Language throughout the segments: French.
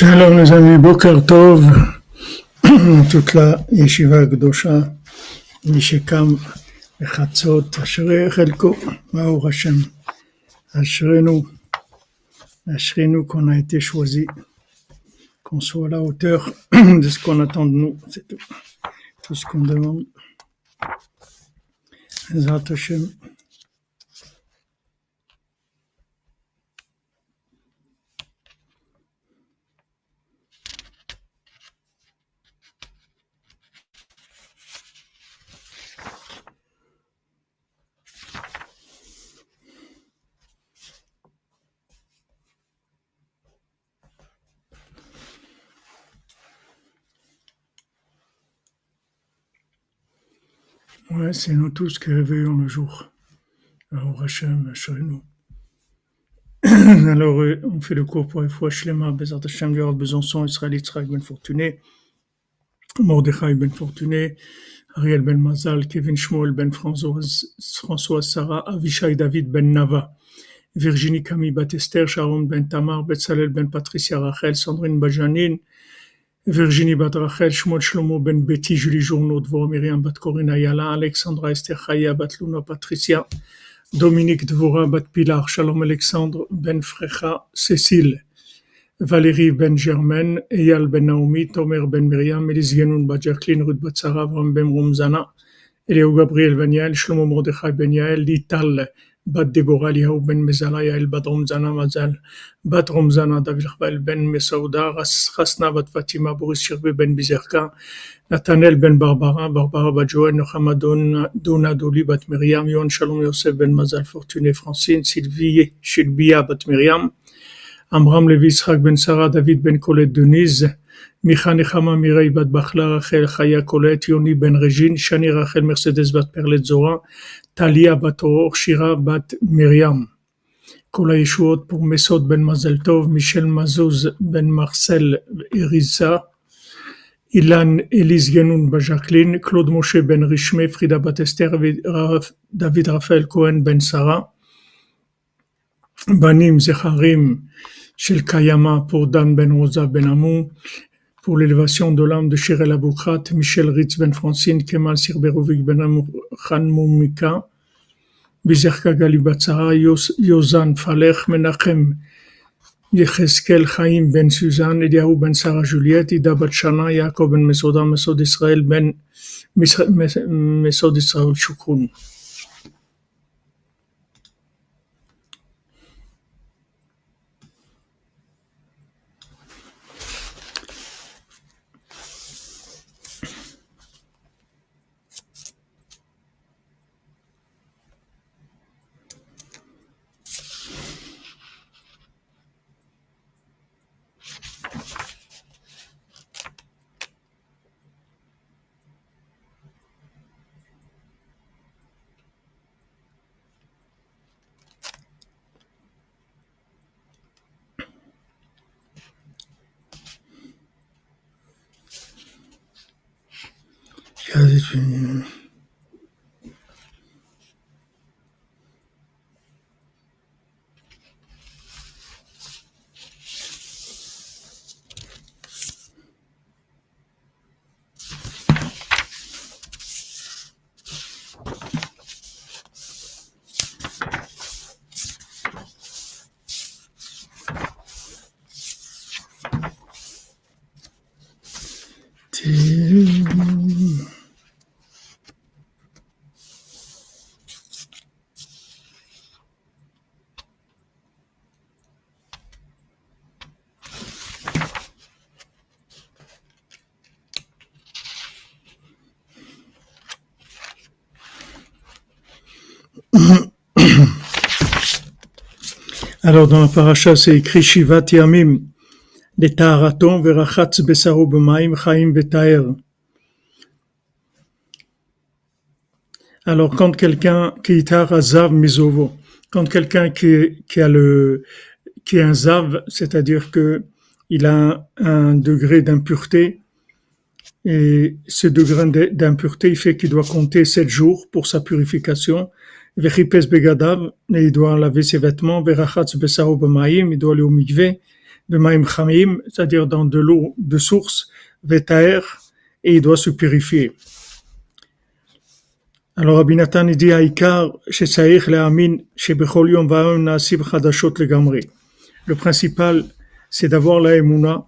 Shalom les amis, Boker Tov, toute la yeshiva Gdosha, Mishekam, Chatzot, Ashrei Chelko, Maor Hashem, Ashrenu, Ashrenu qu'on a été choisi, qu'on soit à la hauteur de ce qu'on attend de nous, c'est tout, tout ce qu'on demande. Ouais, c'est nous tous qui réveillons le jour. Alors, Hachem, nous. Alors, euh, on fait le cours pour fois Shlema, Bezat Hashem, Yorad Besançon, Israël Yitzhak Ben Fortuné, Mordechai Ben Fortuné, Ariel Ben Mazal, Kevin Shmuel Ben François Sarah, Avishai David Ben Nava, Virginie Camille Batester, Sharon Ben Tamar, Betzalel Ben Patricia Rachel, Sandrine Bajanin, Virginie Bat Rachel, Shmuel Shlomo Ben Betty, Julie Journaud, Dvor Myriam Bat Corinna Yala, Alexandra Esther Chaya Bat Luna Patricia, Dominique Dvora Bat Pilar, Shalom Alexandre Ben Frecha, Cécile, Valérie Ben Germaine, Eyal Ben Naomi, Tomer Ben Miriam, Elise Genoun Bat Jacqueline, Ruth Bat Sarah, Ben Romzana, Eliaou Gabriel Ben Yael, Shlomo Mordechai Ben Yael, Lital בת דבורה אליהו בן מזלה יעל בת רומזנה מזל בת רומזנה דוד רחבל בן מסעודה חסנה בת פטימה בוריס שירבי בן ביזרקה נתנאל בן ברברה ברברה בת ג'ואל נחמה דונה דולי בת מרים יון שלום יוסף בן מזל פורטוני פרנסין סילבי שלביה בת מרים עמרם לוי יצחק בן שרה דוד בן קולט דוניז מיכה נחמה מירי בת בחלה רחל חיה קולט יוני בן רג'ין שני רחל מרסדס בת פרלט זורה טליה בת אור, שירה בת מרים. כל הישועות pour מסוד בן מזל טוב, מישל מזוז בן מרסל אריזה, אילן אליס גנון בז'קלין, קלוד משה בן רשמי, פרידה בת אסתר, דוד רפאל כהן בן שרה. בנים זכרים של קיימא pour דן בן רוזה בן עמו, pour l'élévation de l'âme de Shirel Aboukrat, Michel Ritz Ben Francine, Kemal Sirberovic Ben Khan Moumika, Bizerka Galibatzara, Yozan Falech, Menachem Yecheskel Chaim Ben Suzanne, Eliaou Ben Sarah Juliette, Ida Batshana, Yaakov Ben Mesoda, Mesod Israël Ben Mesod Israël Shukun. Alors dans la paracha, c'est écrit Shivat Yamim, les Taharaton, Verachatz Besaro B'maim, Chaim Vetaer. Alors quand quelqu'un qui est Azav Mizovo, quand quelqu'un qui, a le qui est un zav, c'est-à-dire que il a un degré d'impureté, et ce degré d'impureté, fait qu'il doit compter sept jours pour sa purification. Vechipes begadav, il doit laver ses vêtements. Verachatz besaro b'maim, il doit aller au mikveh. de Maïm Chamim, c'est-à-dire dans de l'eau de source, Vetaer, et il doit se purifier. Alors Rabbi Nathan il dit Aïkar, Le principal, c'est d'avoir la emuna,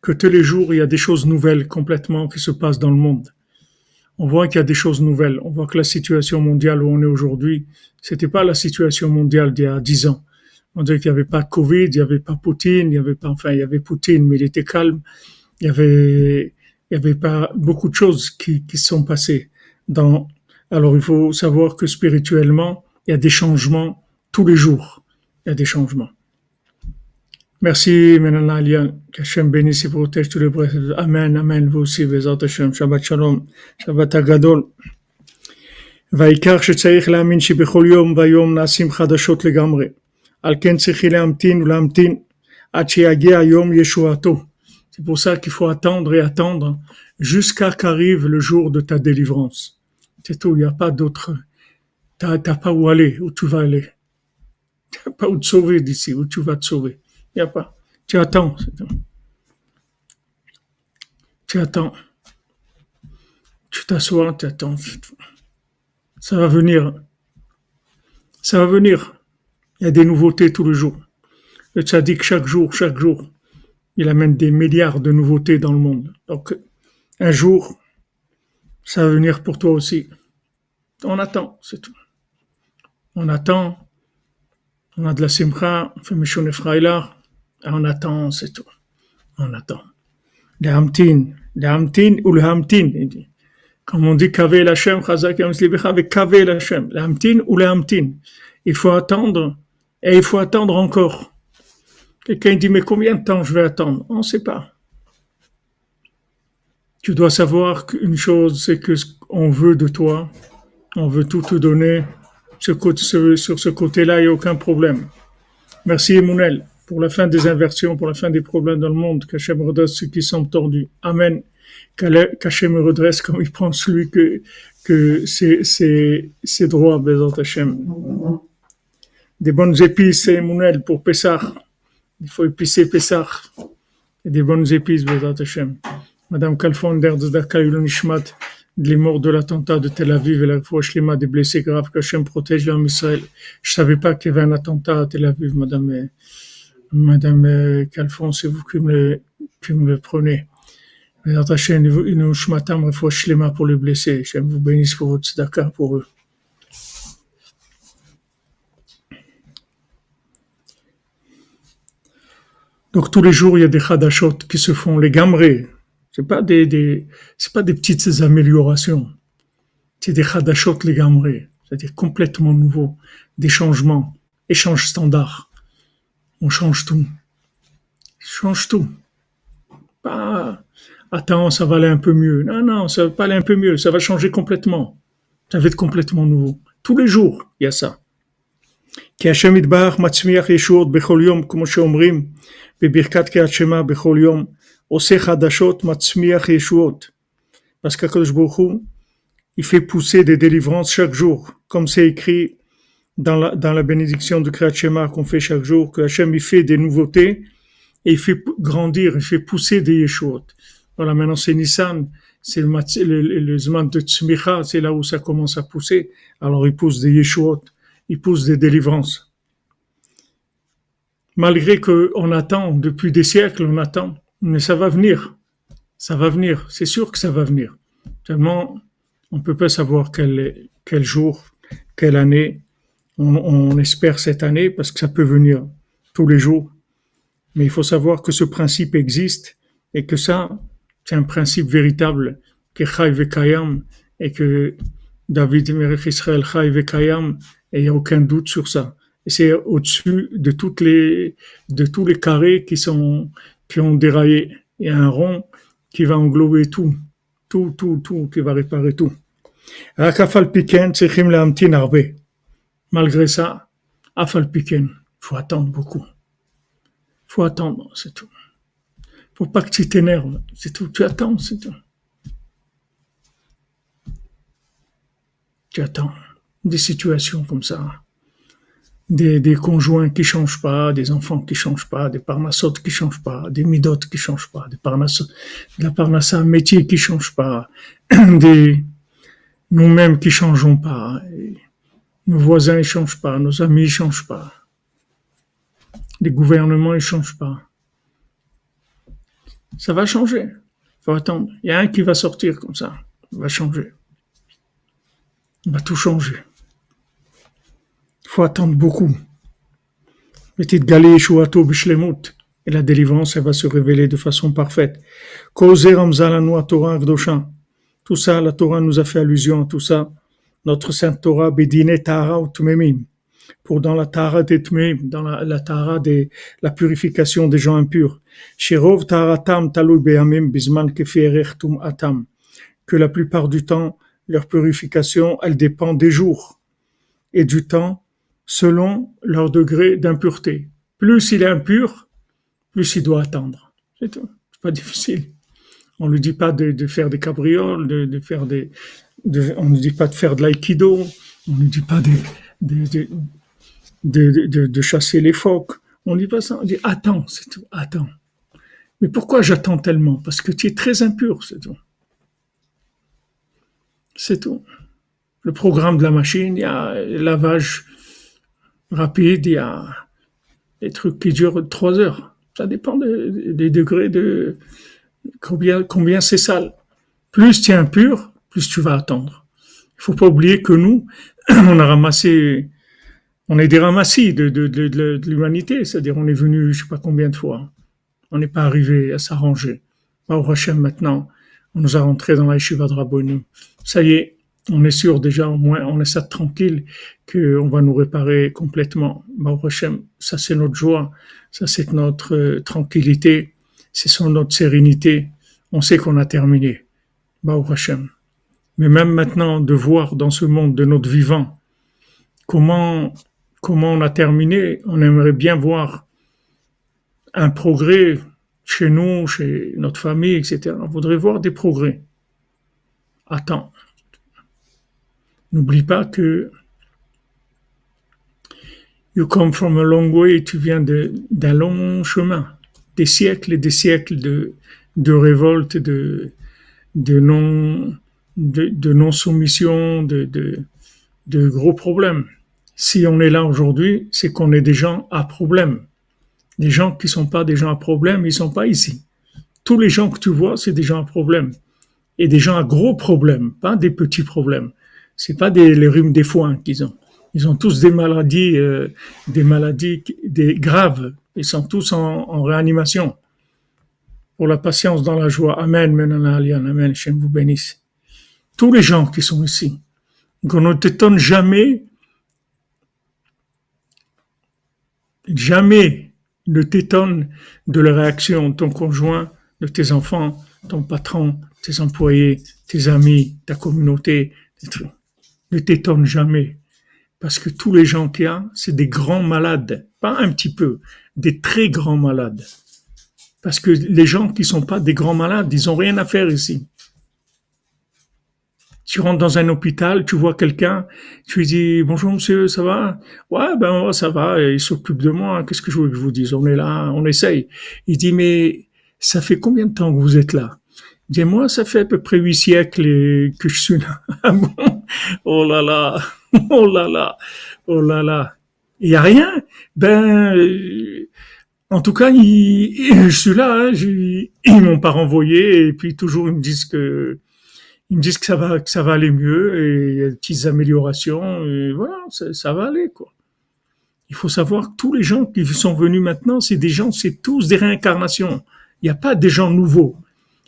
que tous les jours il y a des choses nouvelles complètement qui se passent dans le monde. On voit qu'il y a des choses nouvelles. On voit que la situation mondiale où on est aujourd'hui, c'était pas la situation mondiale d'il y a dix ans. On dirait qu'il n'y avait pas Covid, il n'y avait pas Poutine, il y avait pas, enfin, il y avait Poutine, mais il était calme. Il y avait, il y avait pas beaucoup de choses qui, qui sont passées dans, alors il faut savoir que spirituellement, il y a des changements tous les jours. Il y a des changements. Merci, Menan Alian. Qu'Hachem bénisse et protège tous les brefs. Amen, Amen. Vous aussi, Bezat Hashem. Shabbat Shalom. Shabbat Agadol. והעיקר שצריך להאמין שבכל יום ויום נעשים חדשות לגמרי. על כן צריכים להמתין ולהמתין עד שיגיע יום ישועתו. C'est pour ça qu'il faut attendre et attendre jusqu'à qu'arrive le jour de ta délivrance. C'est tout, il n'y a pas d'autre. Tu n'as pas où aller, où tu vas aller. Tu n'as pas où te sauver d'ici, où tu vas te sauver. Il a pas. Tu attends. Tu attends. Tu t'assois, tu attends. Ça va venir. Ça va venir. Il y a des nouveautés tous les jours. Le tzaddik, chaque jour, chaque jour, il amène des milliards de nouveautés dans le monde. Donc, un jour, ça va venir pour toi aussi. On attend, c'est tout. On attend. On a de la simcha, on fait Mishon Efraïla. On attend, c'est tout. On attend. Le hamtin, le hamtin ou le hamtin, il dit. Comme on dit kavé l'Hachem, chazak avec kavé l'Hachem. Le hamtin ou le hamtin. Il faut attendre et il faut attendre encore. Quelqu'un dit, mais combien de temps je vais attendre? On ne sait pas. Tu dois savoir qu'une chose, c'est que on veut de toi, on veut tout te donner. sur ce côté-là, il n'y a aucun problème. Merci Emmanuel pour la fin des inversions, pour la fin des problèmes dans le monde. Qu'Hachem redresse ceux qui sont tordus. Amen. Qu'Hachem redresse comme il pense lui que, que c'est, c'est, c'est droit, Bézant Hachem. Des bonnes épices, Emmanuel, pour Pessah. Il faut épicer Pessah. Et des bonnes épices, Bézant Hachem. Madame Kalfonder de Dakayul Nishmat, les morts de l'attentat de Tel Aviv et la fois Shlema des blessés graves, qu'Hachem protège l'homme Israël. Je savais pas qu'il y avait un attentat à Tel Aviv, madame. Madame euh, Calfon, c'est vous qui me le, qui me le prenez. Pour les blessés. J'aime vous bénisse pour votre tzedaka pour eux. Donc tous les jours, il y a des chadashot qui se font, les gamrés. C'est pas des, des c'est pas des petites améliorations. C'est des chadashot les gamrés. C'est-à-dire complètement nouveaux. Des changements. Échange standard on change tout. change tout. Pas, attends, ça va aller un peu mieux. Non, non, ça va pas aller un peu mieux. Ça va changer complètement. Ça va être complètement nouveau. Tous les jours, il y a ça. כי השם יתברך מצמיח ישועות בכל יום, כמו שאומרים בברכת קריאת שמע בכל יום, עושה חדשות, מצמיח ישועות. Parce qu'Akadosh Baruch il fait pousser des délivrances chaque jour, comme c'est écrit dans la, dans la bénédiction du Kriyat Shema qu'on fait chaque jour, que Hachem il fait des nouveautés et il fait grandir, il fait pousser des Yeshuot. Voilà, maintenant c'est Nissan, c'est le, le, le, Zman de Tzmicha, c'est là où ça commence à pousser. Alors il pousse des Yeshuot, il pousse des délivrances. Malgré que on attend, depuis des siècles on attend, mais ça va venir. Ça va venir, c'est sûr que ça va venir. Tellement, on peut pas savoir quel, quel jour, quelle année, on, espère cette année parce que ça peut venir tous les jours. Mais il faut savoir que ce principe existe et que ça, c'est un principe véritable, que Chai Vekayam et que David Merech Israël Chai Vekayam, et il n'y a aucun doute sur ça. C'est au-dessus de toutes les, de tous les carrés qui sont, qui ont déraillé. Il y a un rond qui va englober tout, tout, tout, tout, qui va réparer tout. Rakafal Piken, Arbe. Malgré ça, Afalpiken, faut attendre beaucoup. Faut attendre, c'est tout. Faut pas que tu t'énerves, c'est tout. Tu attends, c'est tout. Tu attends des situations comme ça. des, des conjoints qui changent pas, des enfants qui changent pas, des parnassotes qui changent pas, des midotes qui changent pas, des parnassot, de la parnassa métier qui change pas, des nous-mêmes qui changeons pas, nos voisins ils changent pas, nos amis ils changent pas, les gouvernements ils changent pas. Ça va changer. Faut attendre. Il y a un qui va sortir comme ça. Il va changer. Il va tout changer faut attendre beaucoup. Et la délivrance, elle va se révéler de façon parfaite. Tout ça, la Torah nous a fait allusion à tout ça. Notre sainte Torah, Bedine Tahara Pour dans la Tahara des dans la, la Tahara de la purification des gens impurs. Shirov Taharatam Talou Beamim Bisman Tum Atam. Que la plupart du temps, leur purification, elle dépend des jours et du temps selon leur degré d'impureté. Plus il est impur, plus il doit attendre. C'est tout. C'est pas difficile. On ne dit pas de, faire des cabrioles, de, faire des, on ne dit pas de faire de l'aïkido, on ne dit pas de, de, chasser les phoques. On ne dit pas ça. On dit attends, c'est tout. Attends. Mais pourquoi j'attends tellement? Parce que tu es très impur, c'est tout. C'est tout. Le programme de la machine, il y a lavage rapide, il y a des trucs qui durent trois heures. Ça dépend des degrés de combien, combien c'est sale. Plus tu es impur, plus tu vas attendre? Il faut pas oublier que nous, on a ramassé, on est des ramassis de, de, de, de l'humanité, c'est-à-dire on est venu je sais pas combien de fois. On n'est pas arrivé à s'arranger. Au Hachem maintenant, on nous a rentré dans la yeshiva de Ça y est, on est sûr déjà au moins, on est ça tranquille qu'on va nous réparer complètement. ça c'est notre joie, ça c'est notre euh, tranquillité, c'est notre sérénité. On sait qu'on a terminé. Mais même maintenant de voir dans ce monde de notre vivant comment comment on a terminé, on aimerait bien voir un progrès chez nous, chez notre famille, etc. On voudrait voir des progrès. Attends. N'oublie pas que you come from a long way, tu viens d'un long chemin, des siècles et des siècles de, de révolte, de, de non, de, non soumission, de, de, de gros problèmes. Si on est là aujourd'hui, c'est qu'on est des gens à problème. Des gens qui sont pas des gens à problème, ils sont pas ici. Tous les gens que tu vois, c'est des gens à problème. Et des gens à gros problèmes, pas des petits problèmes c'est pas des, les rhumes des foins qu'ils ont. Ils ont tous des maladies, euh, des maladies des graves. Ils sont tous en, en, réanimation. Pour la patience dans la joie. Amen, Amen, Amen, je vous bénisse. Tous les gens qui sont ici. Qu'on ne t'étonne jamais, jamais ne t'étonne de la réaction de ton conjoint, de tes enfants, ton patron, tes employés, tes amis, ta communauté, ne t'étonne jamais. Parce que tous les gens qu'il y a, c'est des grands malades. Pas un petit peu, des très grands malades. Parce que les gens qui sont pas des grands malades, ils ont rien à faire ici. Tu rentres dans un hôpital, tu vois quelqu'un, tu lui dis bonjour monsieur, ça va? Ouais ben ça va, il s'occupe de moi. Qu'est-ce que je veux que je vous dise? On est là, on essaye. Il dit mais ça fait combien de temps que vous êtes là? Dis moi, ça fait à peu près huit siècles que je suis là. Ah oh là là, oh là là, oh là là. Il y a rien. Ben, euh, en tout cas, je suis là. Hein, ils m'ont pas renvoyé et puis toujours ils me disent que ils me disent que ça va, que ça va aller mieux et il y a des petites améliorations et voilà, ça, va aller quoi. Il faut savoir que tous les gens qui sont venus maintenant, c'est des gens, c'est tous des réincarnations. Il n'y a pas des gens nouveaux.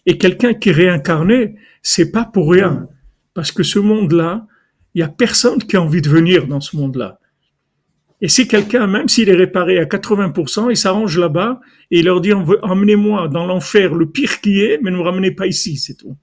Et quelqu'un qui est réincarné, c'est pas pour rien. Parce que ce monde-là, il y a personne qui a envie de venir dans ce monde-là. Et si quelqu'un, même s'il est réparé à 80%, il s'arrange là-bas et il leur dit, emmenez-moi dans l'enfer le pire qui est, mais ne me ramenez pas ici, c'est tout.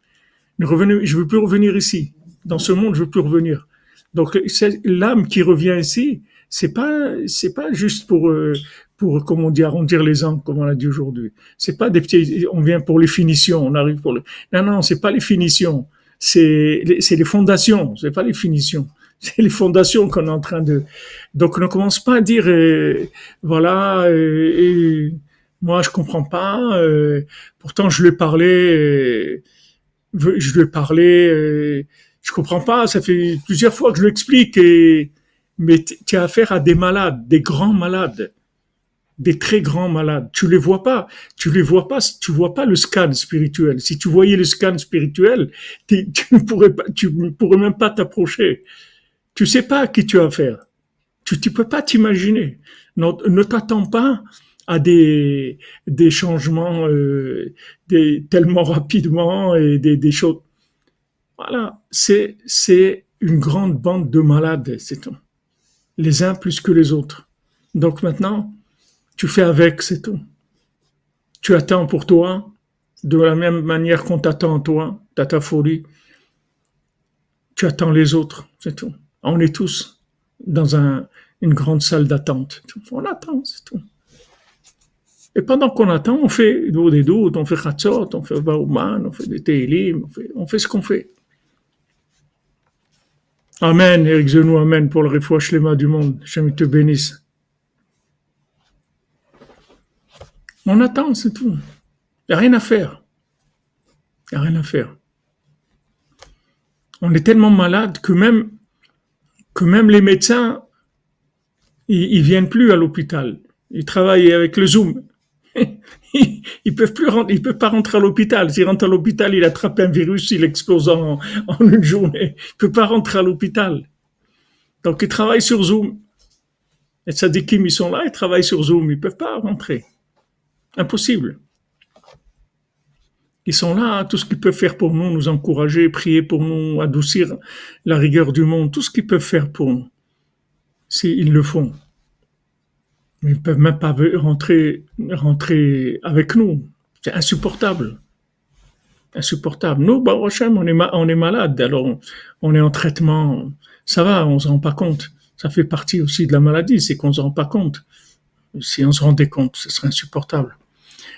Ne revenez, je veux plus revenir ici. Dans ce monde, je veux plus revenir. Donc, l'âme qui revient ici, c'est pas, c'est pas juste pour, euh, pour, comment dire, arrondir les angles, comme on l'a dit aujourd'hui. C'est pas des petits, on vient pour les finitions, on arrive pour le, non, non, c'est pas les finitions. C'est, c'est les fondations, c'est pas les finitions. C'est les fondations qu'on est en train de. Donc ne commence pas à dire euh, voilà, euh, moi je comprends pas. Euh, pourtant je lui ai parlé, je lui ai parlé, je comprends pas. Ça fait plusieurs fois que je l'explique et mais tu as affaire à des malades, des grands malades des très grands malades. Tu les vois pas. Tu les vois pas. Tu vois pas le scan spirituel. Si tu voyais le scan spirituel, tu ne pourrais pas, tu ne pourrais même pas t'approcher. Tu sais pas à qui tu as affaire. Tu, tu peux pas t'imaginer. Ne, t'attends pas à des, changements euh, tellement rapidement et des, des choses. Voilà. C'est, une grande bande de malades, c'est tout. Les uns plus que les autres. Donc maintenant, tu fais avec, c'est tout. Tu attends pour toi, de la même manière qu'on t'attend toi, dans ta folie. Tu attends les autres, c'est tout. On est tous dans un, une grande salle d'attente. On attend, c'est tout. Et pendant qu'on attend, on fait des doutes, on fait Khatsot, on fait Baouman, on fait des Télim, on fait, on fait ce qu'on fait. Amen, Eric Zenou, Amen pour le refouach lema du monde. Je te bénisse. On attend, c'est tout. Il n'y a rien à faire. Il n'y a rien à faire. On est tellement malade que même, que même les médecins, ils, viennent plus à l'hôpital. Ils travaillent avec le Zoom. Ils peuvent plus ils peuvent pas rentrer à l'hôpital. S'il rentre à l'hôpital, il attrape un virus, il explose en, une journée. Il peut pas rentrer à l'hôpital. Donc, ils travaillent sur Zoom. Et ça dit qu'ils sont là, ils travaillent sur Zoom, ils peuvent pas rentrer. Impossible. Ils sont là, tout ce qu'ils peuvent faire pour nous, nous encourager, prier pour nous, adoucir la rigueur du monde, tout ce qu'ils peuvent faire pour nous. Ils le font. Ils peuvent même pas rentrer, avec nous. C'est insupportable. Insupportable. Nous, bah, on est, on est malade, alors on est en traitement. Ça va, on se rend pas compte. Ça fait partie aussi de la maladie, c'est qu'on se rend pas compte. Si on se rendait compte, ce serait insupportable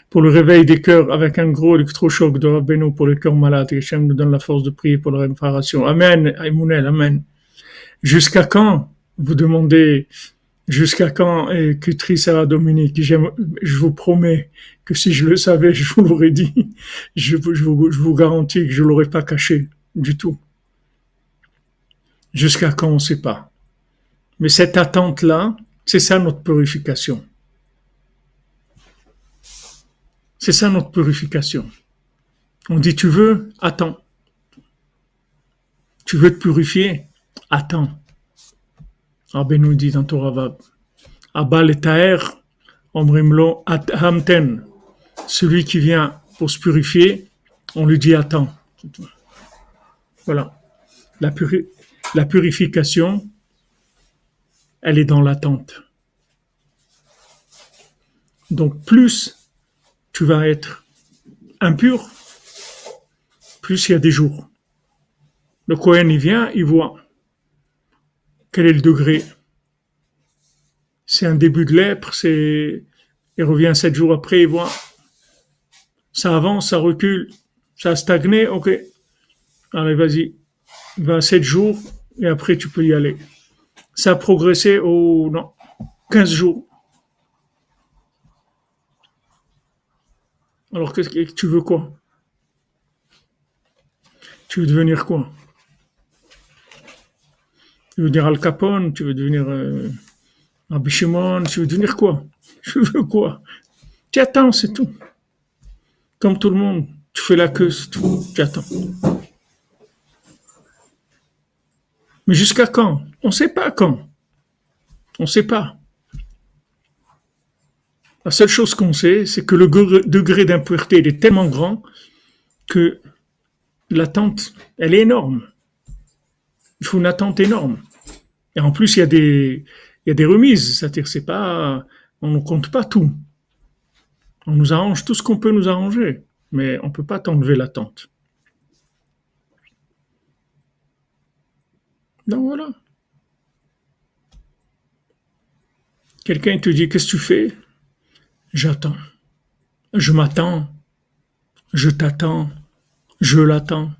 pour le réveil des cœurs avec un gros électrochoc de Rabbeinu pour les cœurs malades. Hachem nous donne la force de prier pour leur réparation. Amen, Aïmounel, Amen. Jusqu'à quand vous demandez jusqu'à quand et Kutri Sarah Dominique? Je vous promets que si je le savais, je vous l'aurais dit. Je, vous, garantis que je l'aurais pas caché du tout. Jusqu'à quand on ne sait pas. Mais cette attente-là, c'est ça notre purification. C'est ça notre purification. On dit, tu veux, attends. Tu veux te purifier, attends. Nous dit dans Torah Abal et Taher, Omrimlo Hamten. Celui qui vient pour se purifier, on lui dit attends. Voilà. La, la purification, elle est dans l'attente. Donc plus tu vas être impur, plus il y a des jours. Le Cohen, il vient, il voit quel est le degré? C'est un début de lèpre, c'est, il revient sept jours après, il voit, ça avance, ça recule, ça a stagné, ok. Allez, vas-y, va sept jours, et après tu peux y aller. Ça a progressé, oh non, 15 jours. Alors, qu'est-ce que tu veux quoi? Tu veux devenir quoi? Tu veux devenir Al Capone Tu veux devenir euh, Tu veux devenir quoi? Tu veux quoi? Tu attends, c'est tout. Comme tout le monde, tu fais la queue, c'est tout. Tu attends. Mais jusqu'à quand? On ne sait pas quand. On ne sait pas. La seule chose qu'on sait, c'est que le degré d'impureté est tellement grand que l'attente, elle est énorme. Il faut une attente énorme. Et en plus, il y a des, il y a des remises. C'est-à-dire, c'est pas, on ne compte pas tout. On nous arrange tout ce qu'on peut nous arranger, mais on ne peut pas t'enlever l'attente. Donc voilà. Quelqu'un te dit, qu'est-ce que tu fais? J'attends. Je m'attends. Je t'attends. Je l'attends.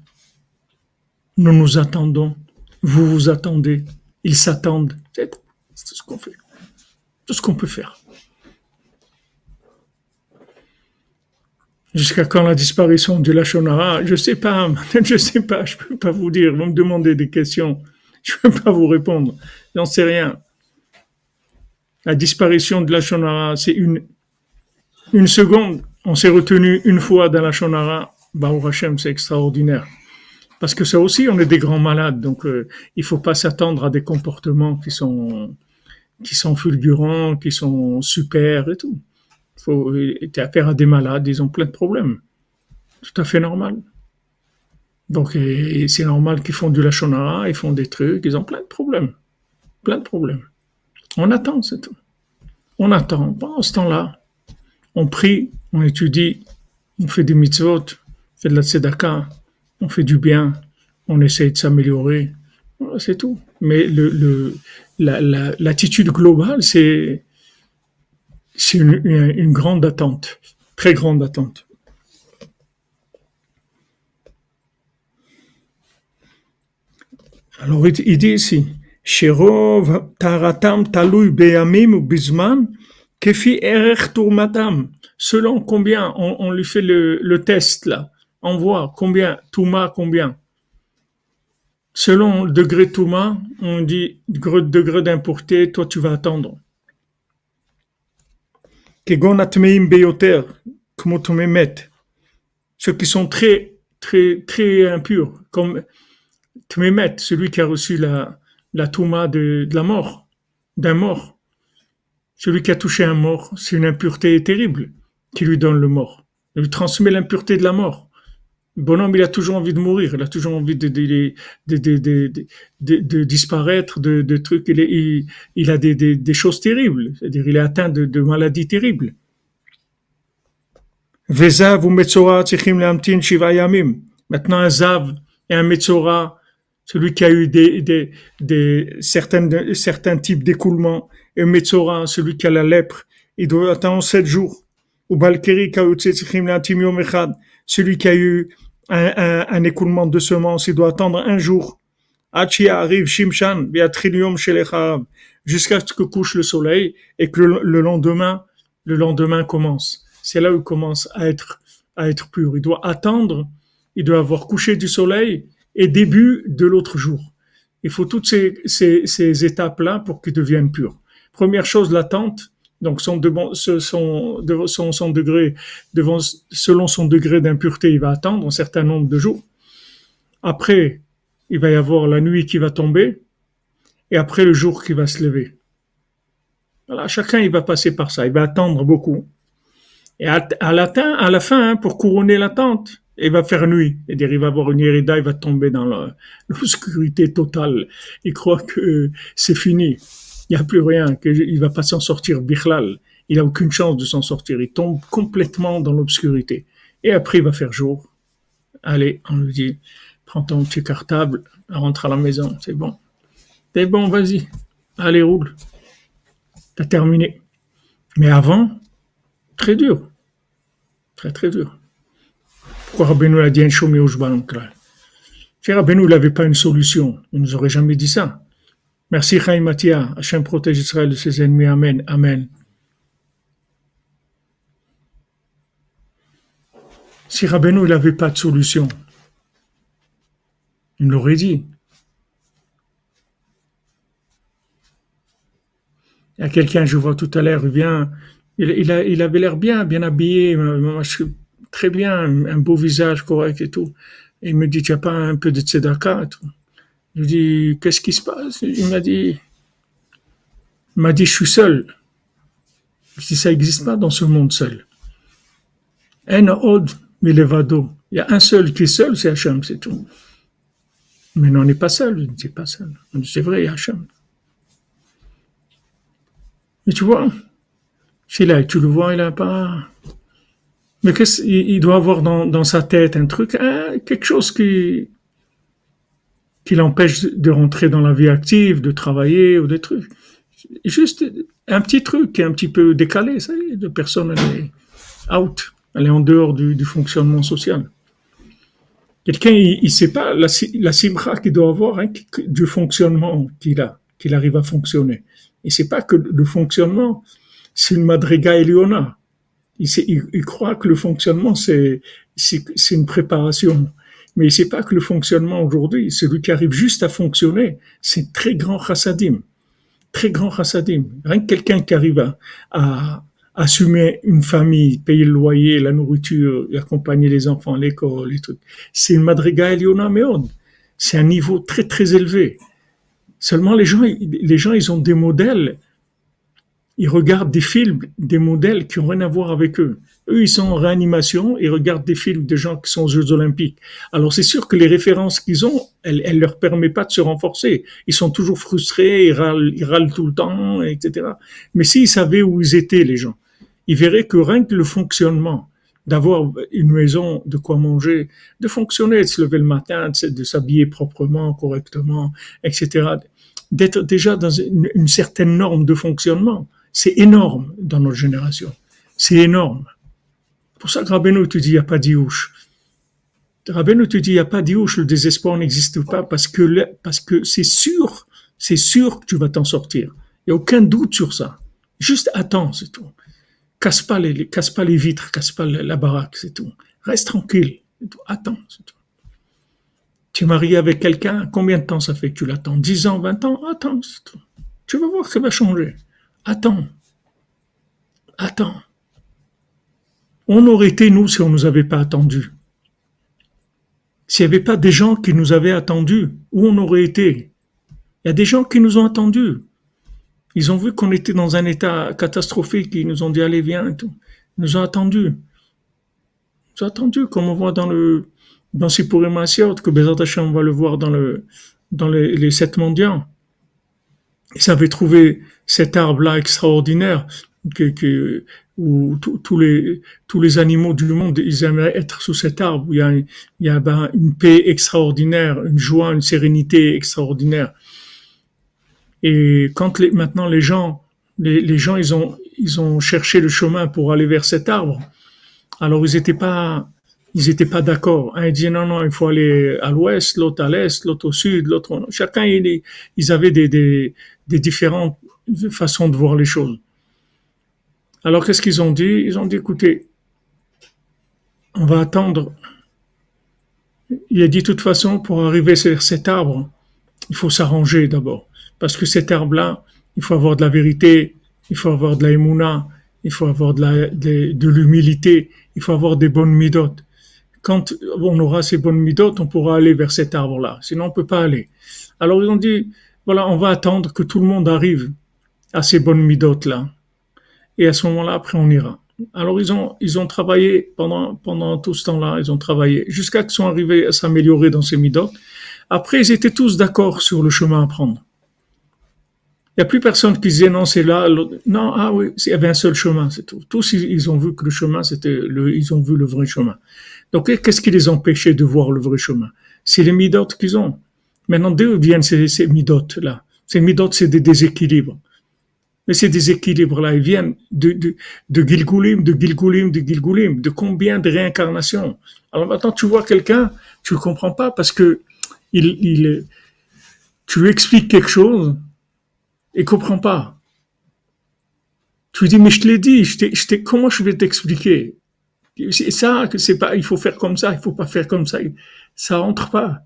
Nous nous attendons. Vous vous attendez. Ils s'attendent. C'est tout ce qu'on fait. Tout ce qu'on peut faire. Jusqu'à quand la disparition du Lachonara Je sais pas, je sais pas, je peux pas vous dire. Vous me demandez des questions, je peux pas vous répondre. J'en sais rien. La disparition de Lachonara, c'est une, une seconde. On s'est retenu une fois dans la Shonara. Baruch Hashem, c'est extraordinaire. Parce que ça aussi, on est des grands malades. Donc, euh, il faut pas s'attendre à des comportements qui sont, fulgurants, qui sont super et tout. Il faut, être affaire à des malades, ils ont plein de problèmes. Tout à fait normal. Donc, c'est normal qu'ils font du lachonara, ils font des trucs, ils ont plein de problèmes. Plein de problèmes. On attend, c'est tout. On attend. Pendant ce temps-là, on prie, on étudie, on fait des mitzvot, on fait de la tzedaka, on fait du bien, on essaye de s'améliorer. c'est tout. Mais le, l'attitude globale, c'est, c'est une, grande attente, très grande attente. Alors il dit ici, taratam talui beyamim ou bisman, kefi erech. Selon combien on, lui fait le, test là, on voit combien, touma combien. Selon le degré touma, on dit degré d'impureté, toi tu vas attendre. Ceux qui sont très, très, très impurs, comme Tmemet, celui qui a reçu la, la Touma de, la mort, d'un mort. Celui qui a touché un mort, c'est une impureté terrible qui lui donne le mort. Il lui transmet l'impureté de la mort. Bonhomme, il a toujours envie de mourir, il a toujours envie de, disparaître, de, trucs. Il, a des, choses terribles, c'est-à-dire il est atteint de, maladies terribles. Maintenant, un Zav et un Metzora celui qui a eu des, certains types d'écoulements, et Metzora, celui qui a la lèpre, il doit attendre sept jours. Ou Balkeri, celui qui a eu un, un, un, écoulement de semences, il doit attendre un jour. arrive Shimshan, jusqu'à ce que couche le soleil et que le, le lendemain, le lendemain commence. C'est là où il commence à être, à être pur. Il doit attendre, il doit avoir couché du soleil et début de l'autre jour. Il faut toutes ces, ces, ces étapes-là pour qu'ils deviennent purs. Première chose, l'attente. Donc, son, son, son, son degré, devant, selon son degré d'impureté, il va attendre un certain nombre de jours. Après, il va y avoir la nuit qui va tomber, et après le jour qui va se lever. Voilà, chacun il va passer par ça, il va attendre beaucoup. Et à, la, fin, hein, pour couronner l'attente, il va faire nuit. Et dire, il va avoir une hérida, il va tomber dans l'obscurité totale. Il croit que c'est fini. Il n'y a plus rien, qu'il va pas s'en sortir, Bichlal. Il a aucune chance de s'en sortir. Il tombe complètement dans l'obscurité. Et après, il va faire jour. Allez, on lui dit, prends ton petit cartable, rentre à la maison, c'est bon. C'est bon, vas-y. Allez, roule. T'as terminé. Mais avant, très dur. Très, très dur. Pourquoi Rabbeinu a dit un chômé au Rabbeinu n'avait pas une solution, il ne nous aurait jamais dit ça. Merci Chaim Matia. Hachem protège Israël de ses ennemis. Amen. Amen. Si Rabbeinu n'avait pas de solution, il l'aurait dit. Il y a quelqu'un, je vois tout à l'heure, il vient, il, avait l'air bien, bien habillé, très bien, un, beau visage correct et tout. Il me dit, tu n'as pas un peu de tzedaka et tout. Je lui dis, qu'est-ce qui se passe? Il m'a dit, il m'a dit, je suis seul. Dis, ça n'existe pas dans ce monde seul. En od milevado. Il y a un seul qui est seul, c'est Hachem, c'est tout. Mais on n'est pas seul, je ne dis pas seul. C'est vrai, Hachem. Mais tu vois, c'est là, tu le vois, il n'a pas, mais qu'est-ce il doit avoir dans, dans sa tête un truc, hein, quelque chose qui qui l'empêche de rentrer dans la vie active, de travailler ou des trucs. Juste un petit truc qui est un petit peu décalé, ça y est, de personne elle est out, elle est en dehors du, du fonctionnement social. Quelqu'un, il, ne sait pas la, la simra qu'il doit avoir hein, du fonctionnement qu'il a. qu'il arrive à fonctionner. Et c'est pas que le fonctionnement, c'est une madriga eliona. Il, il, il, croit que le fonctionnement, c'est, une préparation. Mais sait pas que le fonctionnement aujourd'hui, celui qui arrive juste à fonctionner, c'est très grand chassadim. Très grand chassadim. Rien que quelqu'un qui arrive à, à, assumer une famille, payer le loyer, la nourriture, accompagner les enfants à l'école, les trucs. C'est une madriga eliona meod. C'est un niveau très très élevé. Seulement les gens, les gens, ils ont des modèles. Ils regardent des films, des modèles qui ont rien à voir avec eux. Eux, ils sont en réanimation, ils regardent des films de gens qui sont aux Jeux Olympiques. Alors c'est sûr que les références qu'ils ont, elles, elles leur permettent pas de se renforcer. Ils sont toujours frustrés, ils râlent, ils râlent tout le temps, etc. Mais s'ils savaient où ils étaient, les gens, ils verraient que rien que le fonctionnement, d'avoir une maison, de quoi manger, de fonctionner, de se lever le matin, de s'habiller proprement, correctement, etc. D'être déjà dans une, certaine norme de fonctionnement. C'est énorme dans notre génération. C'est énorme. Pour ça que Rabbeinu te dit, il n'y a pas d'iouche. Rabbeinu te dit, il n'y a pas d'iouche, le désespoir n'existe pas parce que, c'est sûr, c'est sûr que tu vas t'en sortir. Il n'y a aucun doute sur ça. Juste attends, c'est tout. Casse pas les, casse pas les vitres, casse pas la baraque, c'est tout. Reste tranquille, Attends, c'est tout. Tu es marié avec quelqu'un, combien de temps ça fait que tu l'attends? 10 ans, 20 ans? Attends, c'est tout. Tu vas voir que ça va changer. Attends. Attends. On aurait été, nous, si on ne nous avait pas attendus. S'il n'y avait pas des gens qui nous avaient attendus, où on aurait été? Il y a des gens qui nous ont attendus. Ils ont vu qu'on était dans un état catastrophique. Ils nous ont dit allez viens et tout. Ils nous ont attendus. Ils nous ont attendus, comme on voit dans le dans Sipurim que Bezat Hashem, va le voir dans le dans les, sept mendiants. Ils avaient trouvé cet arbre-là extraordinaire que, où tous les tous les animaux du monde ils aimeraient être sous cet arbre. il y a, il y a ben, une paix extraordinaire, une joie, une sérénité extraordinaire. Et quand les, maintenant les gens, les, les, gens, ils ont, ils ont cherché le chemin pour aller vers cet arbre. Alors ils étaient pas, ils étaient pas d'accord. Un disait non non, il faut aller à l'ouest, l'autre à l'est, l'autre au sud, l'autre. Chacun ils, ils avaient des, des, des différentes façons de voir les choses. Alors qu'est-ce qu'ils ont dit? Ils ont dit écoutez, on va attendre. Il a dit de toute façon pour arriver vers cet arbre, il faut s'arranger d'abord. Parce que cet herbe-là, il faut avoir de la vérité, il faut avoir de la émouna, il faut avoir de, la, de, l'humilité, il faut avoir des bonnes midotes. Quand on aura ces bonnes midotes, on pourra aller vers cet arbre-là. Sinon, on peut pas aller. Alors, ils ont dit, voilà, on va attendre que tout le monde arrive à ces bonnes midotes-là. Et à ce moment-là, après, on ira. Alors, ils ont, ils ont travaillé pendant, pendant tout ce temps-là, ils ont travaillé jusqu'à qu'ils sont arrivés à s'améliorer dans ces midotes. Après, ils étaient tous d'accord sur le chemin à prendre. Il n'y a plus personne qui disait non, c'est là. Non, ah oui, il y avait un seul chemin, c'est tout. Tous, ils ont vu que le chemin, c'était le, ils ont vu le vrai chemin. Donc, qu'est-ce qui les empêchait de voir le vrai chemin? C'est les midotes qu'ils ont. Maintenant, d'où viennent ces, midotes-là? Ces midotes, c'est des déséquilibres. Mais ces déséquilibres-là, ils viennent de, de, de Gilgulim, de Gilgulim, de Gilgulim, de combien de réincarnations? Alors maintenant, tu vois quelqu'un, tu le comprends pas parce que il, tu lui expliques quelque chose, il comprend pas. Tu lui dis, mais je te l'ai dit, je comment je vais t'expliquer? C'est ça, que c'est pas, il faut faire comme ça, il faut pas faire comme ça. Ça rentre pas.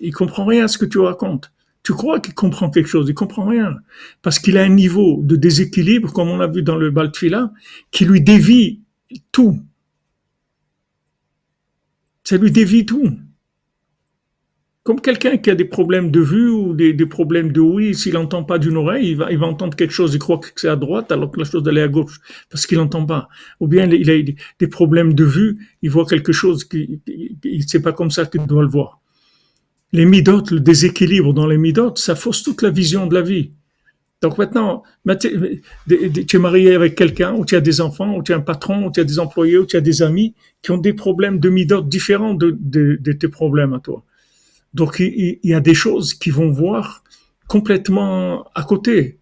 Il comprend rien à ce que tu racontes. Tu crois qu'il comprend quelque chose, il comprend rien. Parce qu'il a un niveau de déséquilibre, comme on a vu dans le Baltfila, qui lui dévie tout. Ça lui dévie tout. Comme quelqu'un qui a des problèmes de vue ou des, problèmes de oui, s'il n'entend pas d'une oreille, il va, entendre quelque chose, il croit que c'est à droite alors que la chose est à gauche parce qu'il n'entend pas. Ou bien il a des problèmes de vue, il voit quelque chose qui, c'est pas comme ça qu'il doit le voir. Les midotes, le déséquilibre dans les midotes, ça fausse toute la vision de la vie. Donc maintenant, tu es marié avec quelqu'un, ou tu as des enfants, ou tu as un patron, ou tu as des employés, ou tu as des amis qui ont des problèmes de midotes différents de tes problèmes à toi. Donc il, y a des choses qui vont voir complètement à côté.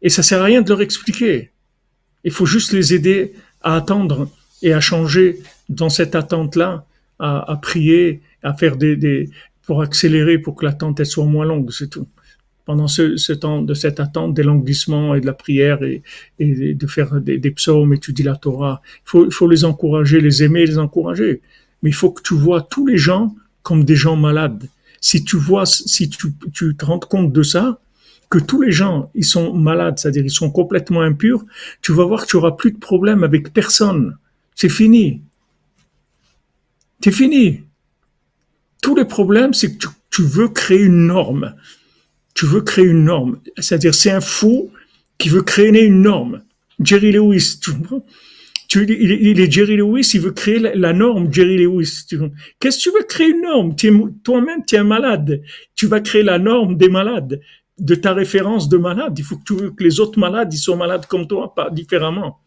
Et ça sert à rien de leur expliquer. Il faut juste les aider à attendre et à changer dans cette attente-là, à, prier, à faire des, des, pour accélérer, pour que l'attente soit moins longue, c'est tout. pendant ce, temps de cette attente, des languissements et de la prière et, de faire des, des, psaumes, étudier la Torah. Il faut, faut les encourager, les aimer, les encourager. Mais il faut que tu vois tous les gens comme des gens malades. Si tu vois, si tu, tu te rends compte de ça, que tous les gens, ils sont malades, c'est-à-dire ils sont complètement impurs, tu vas voir que tu auras plus de problème avec personne. C'est fini. C'est fini. Tous les problèmes, c'est que tu, veux créer une norme. Tu veux créer une norme. C'est-à-dire, c'est un fou qui veut créer une norme. Jerry Lewis, tu il, est Jerry Lewis, il veut créer la, norme, Jerry Lewis. Qu'est-ce que tu veux créer une norme? Toi-même, tu es un malade. Tu vas créer la norme des malades de ta référence de malade. Il faut que, tu, que les autres malades, soient malades comme toi, pas différemment.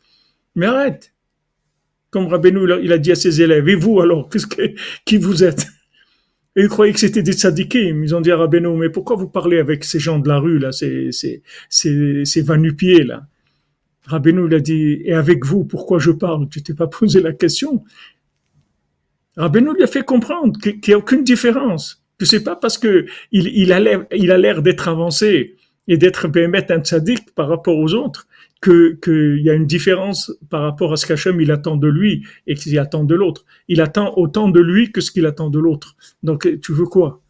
Mais arrête. Comme Rabbeinu, il a dit à ses élèves, et vous alors, qui vous êtes? Et ils croyaient que c'était des sadikim. Ils ont dit à Rabbeinu, mais pourquoi vous parlez avec ces gens de la rue, là, ces, ces, ces, ces vanupiers, là? Rabbeinu, il a dit, et avec vous, pourquoi je parle? Tu t'es pas posé la question. Rabbeinu lui a fait comprendre qu'il n'y a aucune différence que c'est pas parce que il a l'air d'être avancé et d'être bémet un tzaddik par rapport aux autres que qu'il y a une différence par rapport à ce qu'Hachem il attend de lui et qu'il attend de l'autre. Il attend autant de lui que ce qu'il attend de l'autre. Donc tu veux quoi?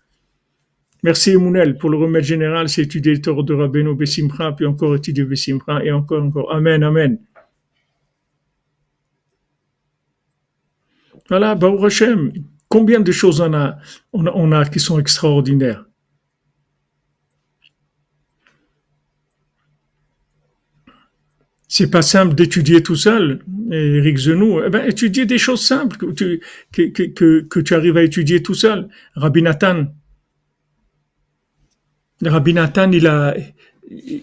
Merci Emounel pour le remède général, c'est étudier le Torah de Rabbeinu Bessimcha, puis encore étudier Bessimcha et encore encore. Amen, amen. Voilà, Baruch Hashem. Combien de choses on a, on a, qui sont extraordinaires C'est pas simple d'étudier tout seul, Eric Zenou. Eh ben, étudier des choses simples que tu, que, tu arrives à étudier tout seul. Rabbi Nathan. Rabbi Nathan, il a,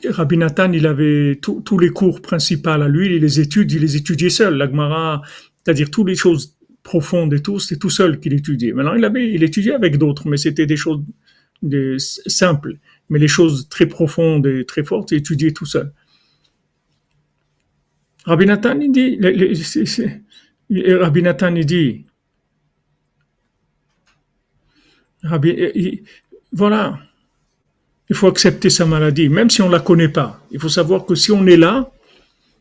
Rabbi il avait tous les cours principaux à lui, il les études, il les étudiait seul. L'Agmara, c'est-à-dire toutes les choses profonde et tout, c'était tout seul qu'il étudiait. Maintenant, il avait, il étudiait avec d'autres, mais c'était des choses simples. Mais les choses très profondes et très fortes, il étudiait tout seul. Rabbi Nathan, il dit, Rabbi Nathan, il dit, voilà, il faut accepter sa maladie, même si on la connaît pas. Il faut savoir que si on est là,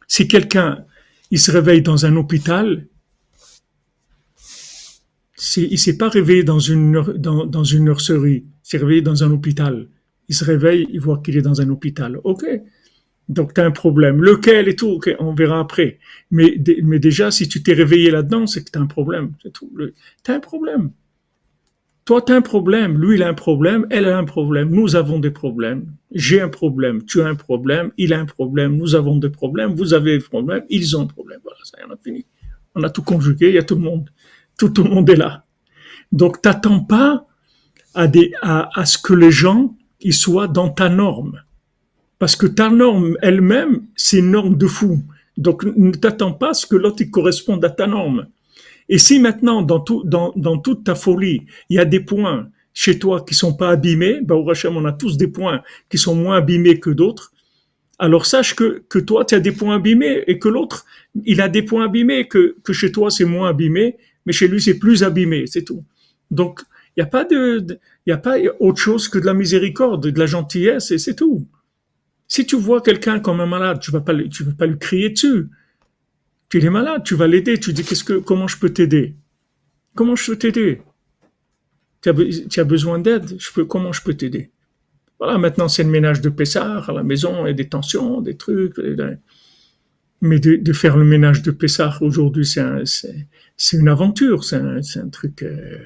si quelqu'un, il se réveille dans un hôpital, il s'est pas réveillé dans une, nurserie, il s'est réveillé dans un hôpital. Il se réveille, il voit qu'il est dans un hôpital. Ok. Donc, tu as un problème. Lequel et tout, ok, on verra après. Mais, déjà, si tu t'es réveillé là-dedans, c'est que tu as un problème. Tu as un problème. Toi, tu as un problème. Lui, il a un problème. Elle a un problème. Nous avons des problèmes. J'ai un problème. Tu as un problème. Il a un problème. Nous avons des problèmes. Vous avez des problèmes. Ils ont un problème. Voilà, ça on a fini. On a tout conjugué. Il y a tout le monde tout, le monde est là. Donc, t'attends pas à, des, à, ce que les gens soient dans ta norme. Parce que ta norme elle-même, c'est une norme de fou. Donc, ne t'attends pas à ce que l'autre corresponde à ta norme. Et si maintenant, dans, tout, dans, dans toute ta folie, il y a des points chez toi qui sont pas abîmés, bah, au Rachem, on a tous des points qui sont moins abîmés que d'autres, alors sache que, que toi, tu as des points abîmés et que l'autre, il a des points abîmés, que, que chez toi, c'est moins abîmé mais chez lui c'est plus abîmé, c'est tout. Donc il n'y a pas de, il a pas autre chose que de la miséricorde, de la gentillesse et c'est tout. Si tu vois quelqu'un comme un malade, tu vas pas, tu vas pas lui crier dessus. Tu es malade, tu vas l'aider. Tu dis qu'est-ce que, comment je peux t'aider? Comment je peux t'aider? Tu as, besoin d'aide comment je peux t'aider? Voilà, maintenant c'est le ménage de Pessard à la maison et des tensions, des trucs. Mais de, faire le ménage de Pessard aujourd'hui, c'est une aventure, c'est un, truc, euh,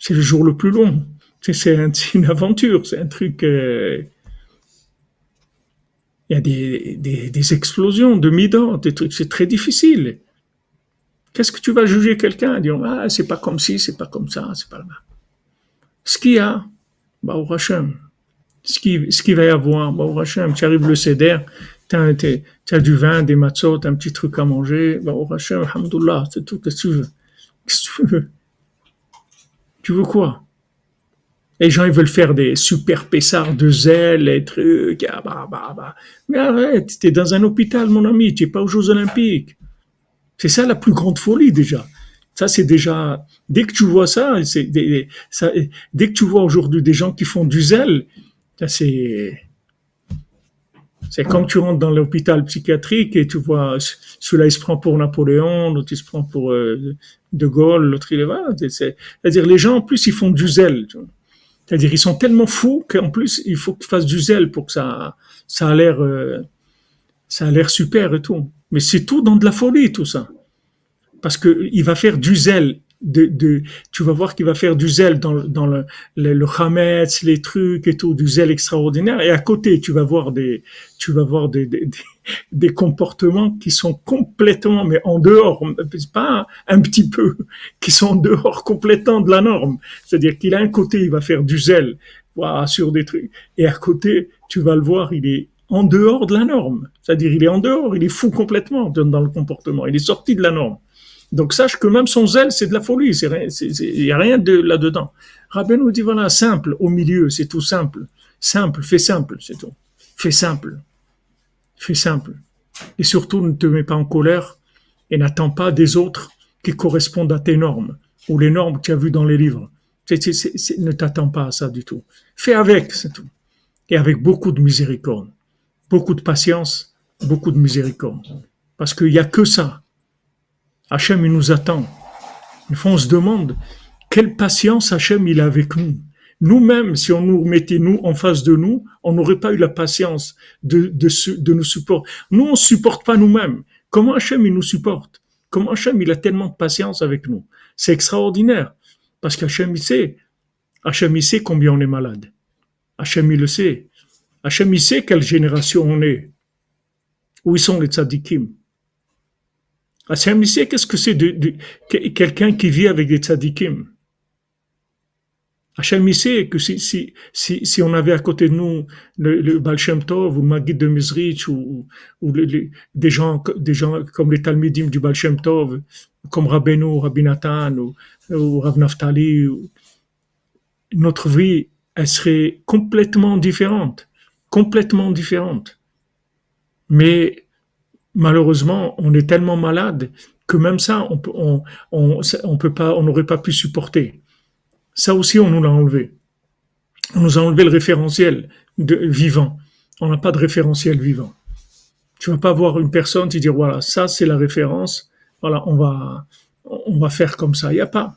c'est le jour le plus long. C'est un, une aventure, c'est un truc. Euh, il y a des, des, des, explosions de midot, des trucs, c'est très difficile. Qu'est-ce que tu vas juger quelqu'un? Dire ah c'est pas comme ci, c'est pas comme ça, c'est pas là. Ce qu'il y a, bah au. Ce qui ce qu'il va y avoir, bah au. Tu arrives le céder, tu as du vin, des matzot, un petit truc à manger, bah, au Hachem, alhamdoulilah, c'est tout, qu'est-ce que tu veux Qu'est-ce que tu veux? Tu veux quoi? Les gens, ils veulent faire des super pessards de zèle, et trucs, ah, bah, bah, bah. Mais arrête, t'es dans un hôpital, mon ami, tu n'es pas aux Jeux Olympiques. C'est ça la plus grande folie, déjà. Ça, c'est déjà, dès que tu vois ça, c'est, dès que tu vois aujourd'hui des gens qui font du zèle, c'est c'est comme tu rentres dans l'hôpital psychiatrique et tu vois, celui-là il se prend pour Napoléon, l'autre il se prend pour euh, De Gaulle, l'autre il est là. C'est-à-dire les gens en plus ils font du zèle. C'est-à-dire ils sont tellement fous qu'en plus il faut qu'ils fassent du zèle pour que ça, ça a l'air, euh, ça a l'air super et tout. Mais c'est tout dans de la folie tout ça, parce que il va faire du zèle de, de, tu vas voir qu'il va faire du zèle dans, dans le, le, le Hametz, les trucs et tout, du zèle extraordinaire. Et à côté, tu vas voir des, tu vas voir des, des, des comportements qui sont complètement, mais en dehors, pas un petit peu, qui sont en dehors complètement de la norme. C'est-à-dire qu'il a un côté, il va faire du zèle, voilà, sur des trucs. Et à côté, tu vas le voir, il est en dehors de la norme. C'est-à-dire, il est en dehors, il est fou complètement dans le comportement. Il est sorti de la norme. Donc sache que même son zèle, c'est de la folie, il n'y a rien de là-dedans. Rabbi nous dit, voilà, simple, au milieu, c'est tout simple. Simple, fais simple, c'est tout. Fais simple. Fais simple. Et surtout, ne te mets pas en colère et n'attends pas des autres qui correspondent à tes normes ou les normes que tu as vues dans les livres. ne t'attends pas à ça du tout. Fais avec, c'est tout. Et avec beaucoup de miséricorde, beaucoup de patience, beaucoup de miséricorde. Parce qu'il n'y a que ça Hachem, il nous attend. Une fois, on se demande quelle patience Hachem il a avec nous. Nous-mêmes, si on nous mettait nous en face de nous, on n'aurait pas eu la patience de, de, de nous supporter. Nous, on supporte pas nous-mêmes. Comment Hachem il nous supporte? Comment Hachem il a tellement de patience avec nous? C'est extraordinaire. Parce qu'Hachem il sait. Hachem il sait combien on est malade. Hachem il le sait. Hachem il sait quelle génération on est. Où sont les tzadikim Hachem, qu'est-ce que c'est de, quelqu'un qui vit avec des tzadikim. Hachem, que si, si, si, si, on avait à côté de nous le, le Tov ou le Magid de Mizrich ou, ou des, gens, des gens comme les Talmidim du Baal Shem Tov, comme Rabbeinu, Rabbi Nathan ou, ou Rav Naftali, notre vie, elle serait complètement différente. Complètement différente. Mais malheureusement, on est tellement malade que même ça, on, peut pas, on n'aurait pas pu supporter. Ça aussi, on nous l'a enlevé. On nous a enlevé le référentiel vivant. On n'a pas de référentiel vivant. Tu vas pas voir une personne te dire voilà, ça c'est la référence. Voilà, on va, on va faire comme ça. Il n'y a pas,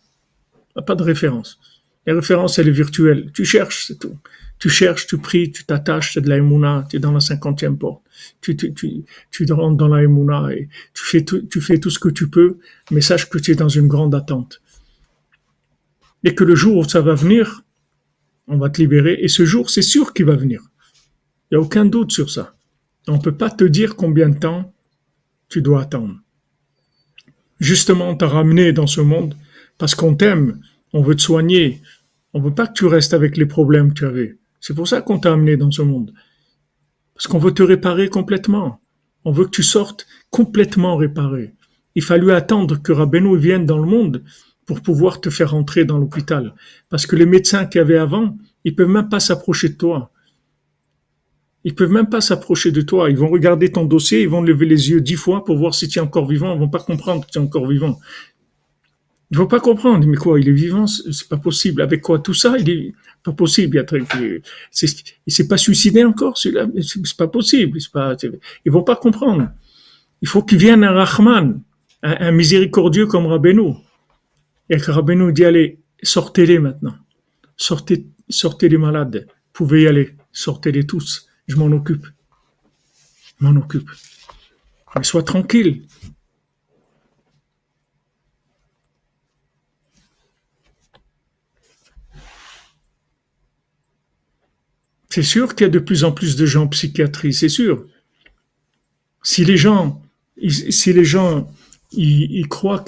a pas de référence. La référence, elle est virtuelle. Tu cherches, c'est tout. Tu cherches, tu pries, tu t'attaches, c'est de la tu es dans la cinquantième porte. Tu, tu, rentres dans la et tu fais, tout, ce que tu peux, mais sache que tu es dans une grande attente. Et que le jour où ça va venir, on va te libérer. Et ce jour, c'est sûr qu'il va venir. Il n'y a aucun doute sur ça. On ne peut pas te dire combien de temps tu dois attendre. Justement, on t'a ramené dans ce monde parce qu'on t'aime, on veut te soigner, on veut pas que tu restes avec les problèmes que tu avais. C'est pour ça qu'on t'a amené dans ce monde. Parce qu'on veut te réparer complètement. On veut que tu sortes complètement réparé. Il fallut attendre que Rabbeinu vienne dans le monde pour pouvoir te faire entrer dans l'hôpital. Parce que les médecins qu'il y avait avant, ils peuvent même pas s'approcher de toi. Ils peuvent même pas s'approcher de toi. Ils vont regarder ton dossier, ils vont lever les yeux dix fois pour voir si tu es encore vivant. Ils vont pas comprendre que tu es encore vivant. Il ne faut pas comprendre, mais quoi, il est vivant, c'est pas possible. Avec quoi tout ça, il est pas possible. Il il s'est pas suicidé encore, celui-là, c'est pas possible. Pas, ils vont pas comprendre. Il faut qu'il vienne un Rahman, un, miséricordieux comme Rabbeinu. Et que Rabbeinu dit, allez, sortez-les maintenant. Sortez, sortez les malades. Vous pouvez y aller. Sortez-les tous. Je m'en occupe. Je m'en occupe. Mais sois tranquille. C'est sûr qu'il y a de plus en plus de gens en psychiatrie, c'est sûr. Si les gens, si les gens, ils, croient,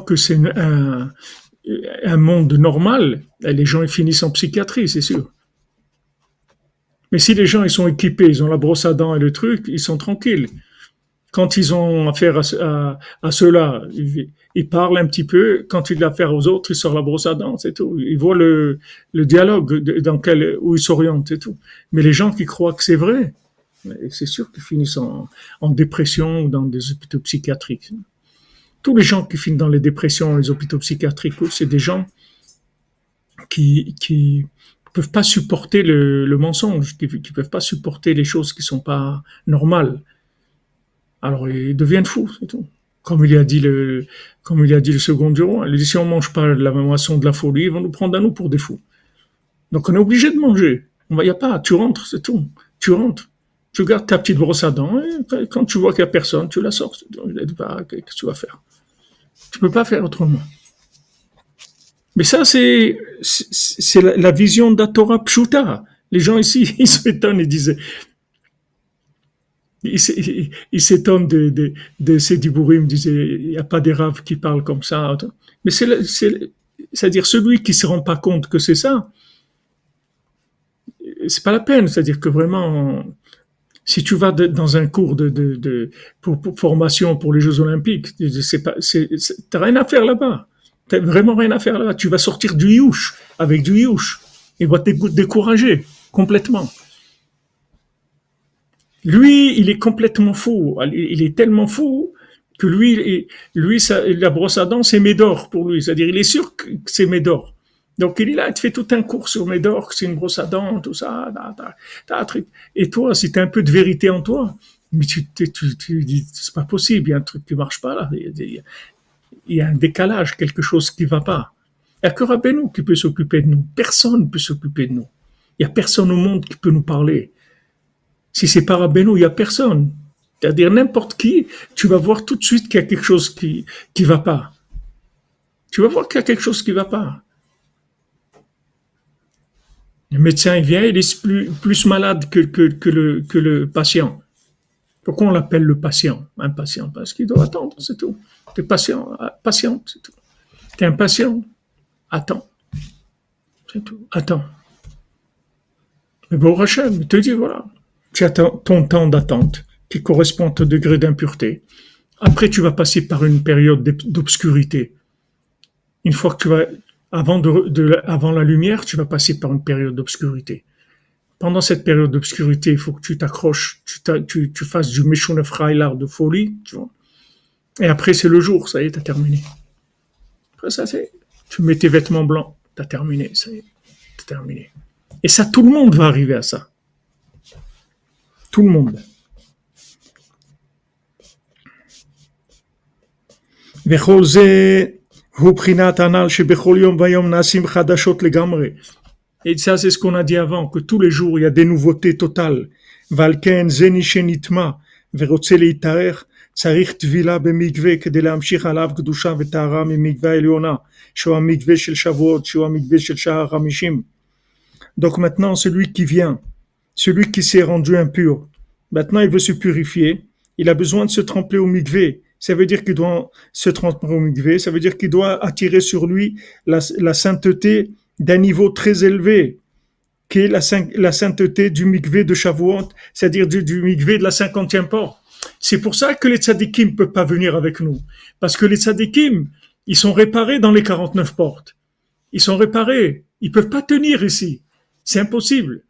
que c'est un, monde normal, les gens ils finissent en psychiatrie, c'est sûr. Mais si les gens ils sont équipés, ils ont la brosse à dents et le truc, ils sont tranquilles. Quand ils ont affaire à, cela, il parle un petit peu. Quand il a affaire aux autres, il sort la brosse à dents, c'est tout. Il voit le, dialogue dans quel, où il s'oriente, c'est tout. Mais les gens qui croient que c'est vrai, c'est sûr qu'ils finissent en, dépression ou dans des hôpitaux psychiatriques. Tous les gens qui finissent dans les dépressions, les hôpitaux psychiatriques, c'est des gens qui, qui, peuvent pas supporter le, mensonge, qui, ne peuvent pas supporter les choses qui sont pas normales. Alors ils deviennent fous, c'est tout. Comme il a dit le, second du roi, il dit si on mange pas la moisson de la folie, ils vont nous prendre à nous pour des fous. Donc on est obligé de manger. Il n'y a pas, tu rentres, c'est tout. Tu rentres. Tu gardes ta petite brosse à dents et quand tu vois qu'il n'y a personne, tu la sors. Qu'est-ce que tu vas faire? Tu peux pas faire autrement. Mais ça, c'est c'est la, vision d'Atora Pshuta. Les gens ici, ils s'étonnent et disent, ils s'étonnent de, de, de disaient, il n'y a pas des raves qui parlent comme ça. Mais c'est, c'est-à-dire celui qui se rend pas compte que c'est ça, c'est pas la peine. C'est-à-dire que vraiment, si tu vas dans un cours de, formation pour les Jeux Olympiques, c'est pas, t'as rien à faire là-bas. T'as vraiment rien à faire là-bas. Tu vas sortir du youch avec du youch. Il va te décourager complètement. Lui, il est complètement fou. Il est tellement fou que lui, lui, la brosse à dents, c'est Médor pour lui. C'est-à-dire, il est sûr que c'est Médor. Donc, il est là, il te fait tout un cours sur Médor, que c'est une brosse à dents, tout ça. Et toi, si tu un peu de vérité en toi, mais tu, tu, dis, c'est pas possible, il y a un truc qui marche pas là. Il y a, un décalage, quelque chose qui va pas. Il n'y a que Rabbeinu qui peut s'occuper de nous. Personne ne peut s'occuper de nous. Il n'y a personne au monde qui peut nous parler. Si c'est pas Rabbeinu, il n'y a personne. C'est-à-dire n'importe qui, tu vas voir tout de suite qu'il y a quelque chose qui qui va pas. Tu vas voir qu'il y a quelque chose qui va pas. Le médecin il vient, il est plus, plus malade que, que, le, que le patient. Pourquoi on l'appelle le patient? Un patient, parce qu'il doit attendre, c'est tout. Tu es patient, patiente, c'est tout. Tu es impatient, attends. C'est tout, attends. Mais bon, Rachel, il te dit, voilà, tu as ton temps d'attente qui correspond à ton degré d'impureté. Après, tu vas passer par une période d'obscurité. Une fois que tu vas, avant, de, avant la lumière, tu vas passer par une période d'obscurité. Pendant cette période d'obscurité, il faut que tu t'accroches, tu, tu, fasses du Meshonef l'art de folie, tu vois. Et après, c'est le jour, ça y est, t'as terminé. Après ça, c'est, tu mets tes vêtements blancs, t'as terminé, ça y est, t'as terminé. Et ça, tout le monde va arriver à ça. Tout le monde. Et ça, c'est ce qu'on a dit avant, que tous les jours, il y a des nouveautés totales. Valken, zenishenitma, ורוצה להיטהר, צריך טבילה במקווה כדי להמשיך עליו קדושה וטהרה ממקווה העליונה, שהוא המקווה של שבועות, שהוא המקווה של שער החמישים. Donc maintenant, celui qui vient, celui qui s'est rendu impur, maintenant il veut se purifier, il a besoin de se tremper au mikvé. Ça veut dire qu'il doit se tremper au mikvé, ça veut dire qu'il doit attirer sur lui la, sainteté d'un niveau très élevé, qui est la, sainteté du mikvé de Shavuot, c'est-à-dire du, du mikvé de la cinquantième porte. C'est pour ça que les tzadikim ne peuvent pas venir avec nous. Parce que les tzadikim, ils sont réparés dans les 49 portes. Ils sont réparés. Ils peuvent pas tenir ici. C'est impossible.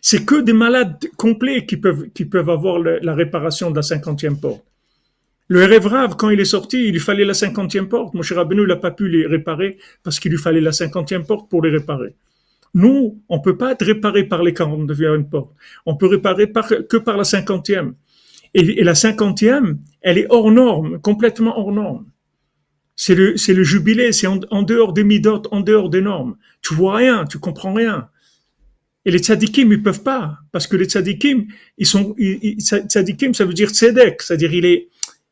C'est que des malades complets qui peuvent, qui peuvent avoir la réparation de la cinquantième porte. Le Révrave, quand il est sorti, il lui fallait la cinquantième porte. Mon cher Rabbeinu, il n'a pas pu les réparer parce qu'il lui fallait la cinquantième porte pour les réparer. Nous, on peut pas être réparé par les 49 portes. On peut réparer que par la cinquantième. Et, la cinquantième, elle est hors norme, complètement hors norme. C'est le, le jubilé, c'est en, dehors des midot, en dehors des normes. Tu vois rien, tu comprends rien. Et les tzadikim, ils peuvent pas, parce que les tzadikim, ils sont, tzadikim, ça veut dire tzedek, c'est-à-dire il est,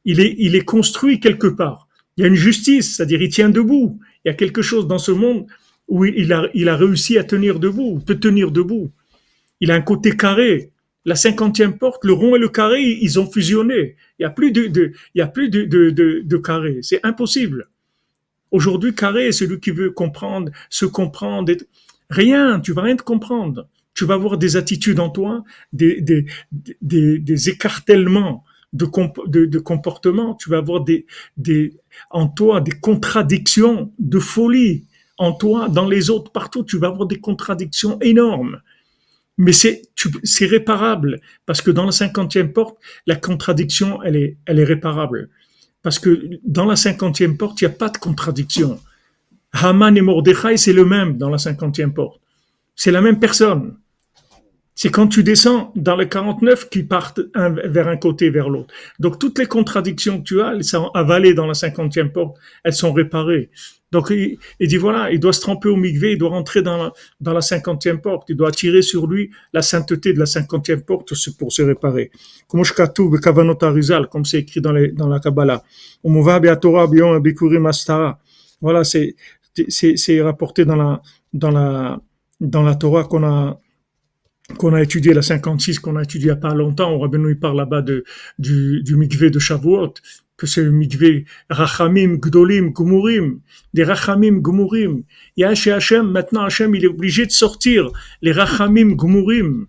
il est, il est construit quelque part. Il y a une justice, c'est-à-dire il tient debout. Il y a quelque chose dans ce monde où il a, il a réussi à tenir debout, peut tenir debout. Il a un côté carré. La cinquantième porte, le rond et le carré, ils ont fusionné. Il y a plus de, de il y a plus de, de, de, carré. C'est impossible. Aujourd'hui, carré, celui qui veut comprendre, se comprendre, Rien, tu vas rien te comprendre. Tu vas avoir des attitudes en toi, des, des, des, écartèlements de, comportement. Tu vas avoir des, en toi des contradictions de folie. En toi, dans les autres, partout, tu vas avoir des contradictions énormes. Mais c'est, c'est réparable parce que dans la cinquantième porte, la contradiction, elle est, elle est réparable. Parce que dans la cinquantième porte, il n'y a pas de contradiction. Haman et Mordechai, c'est le même dans la cinquantième porte. C'est la même personne. C'est quand tu descends dans les 49 qui partent vers un côté, vers l'autre. Donc toutes les contradictions que tu as, elles sont avalées dans la cinquantième porte, elles sont réparées. Donc il, dit voilà, il doit se tremper au migvé, il doit rentrer dans la, cinquantième porte, il doit attirer sur lui la sainteté de la cinquantième porte pour se réparer. Comme c'est écrit dans, dans la Kabbalah. Voilà, c'est c'est rapporté dans la dans la dans la Torah qu'on a qu'on a étudié, la 56, qu'on a étudié il n'y a pas longtemps, on Rabbeinu parle là-bas du, du mikvé de Shavuot, que c'est le mikvé Rachamim, Gdolim, Gumurim, des Rachamim, Gumurim. Il y a chez Hachem, maintenant Hachem, il est obligé de sortir les Rachamim, Gumurim.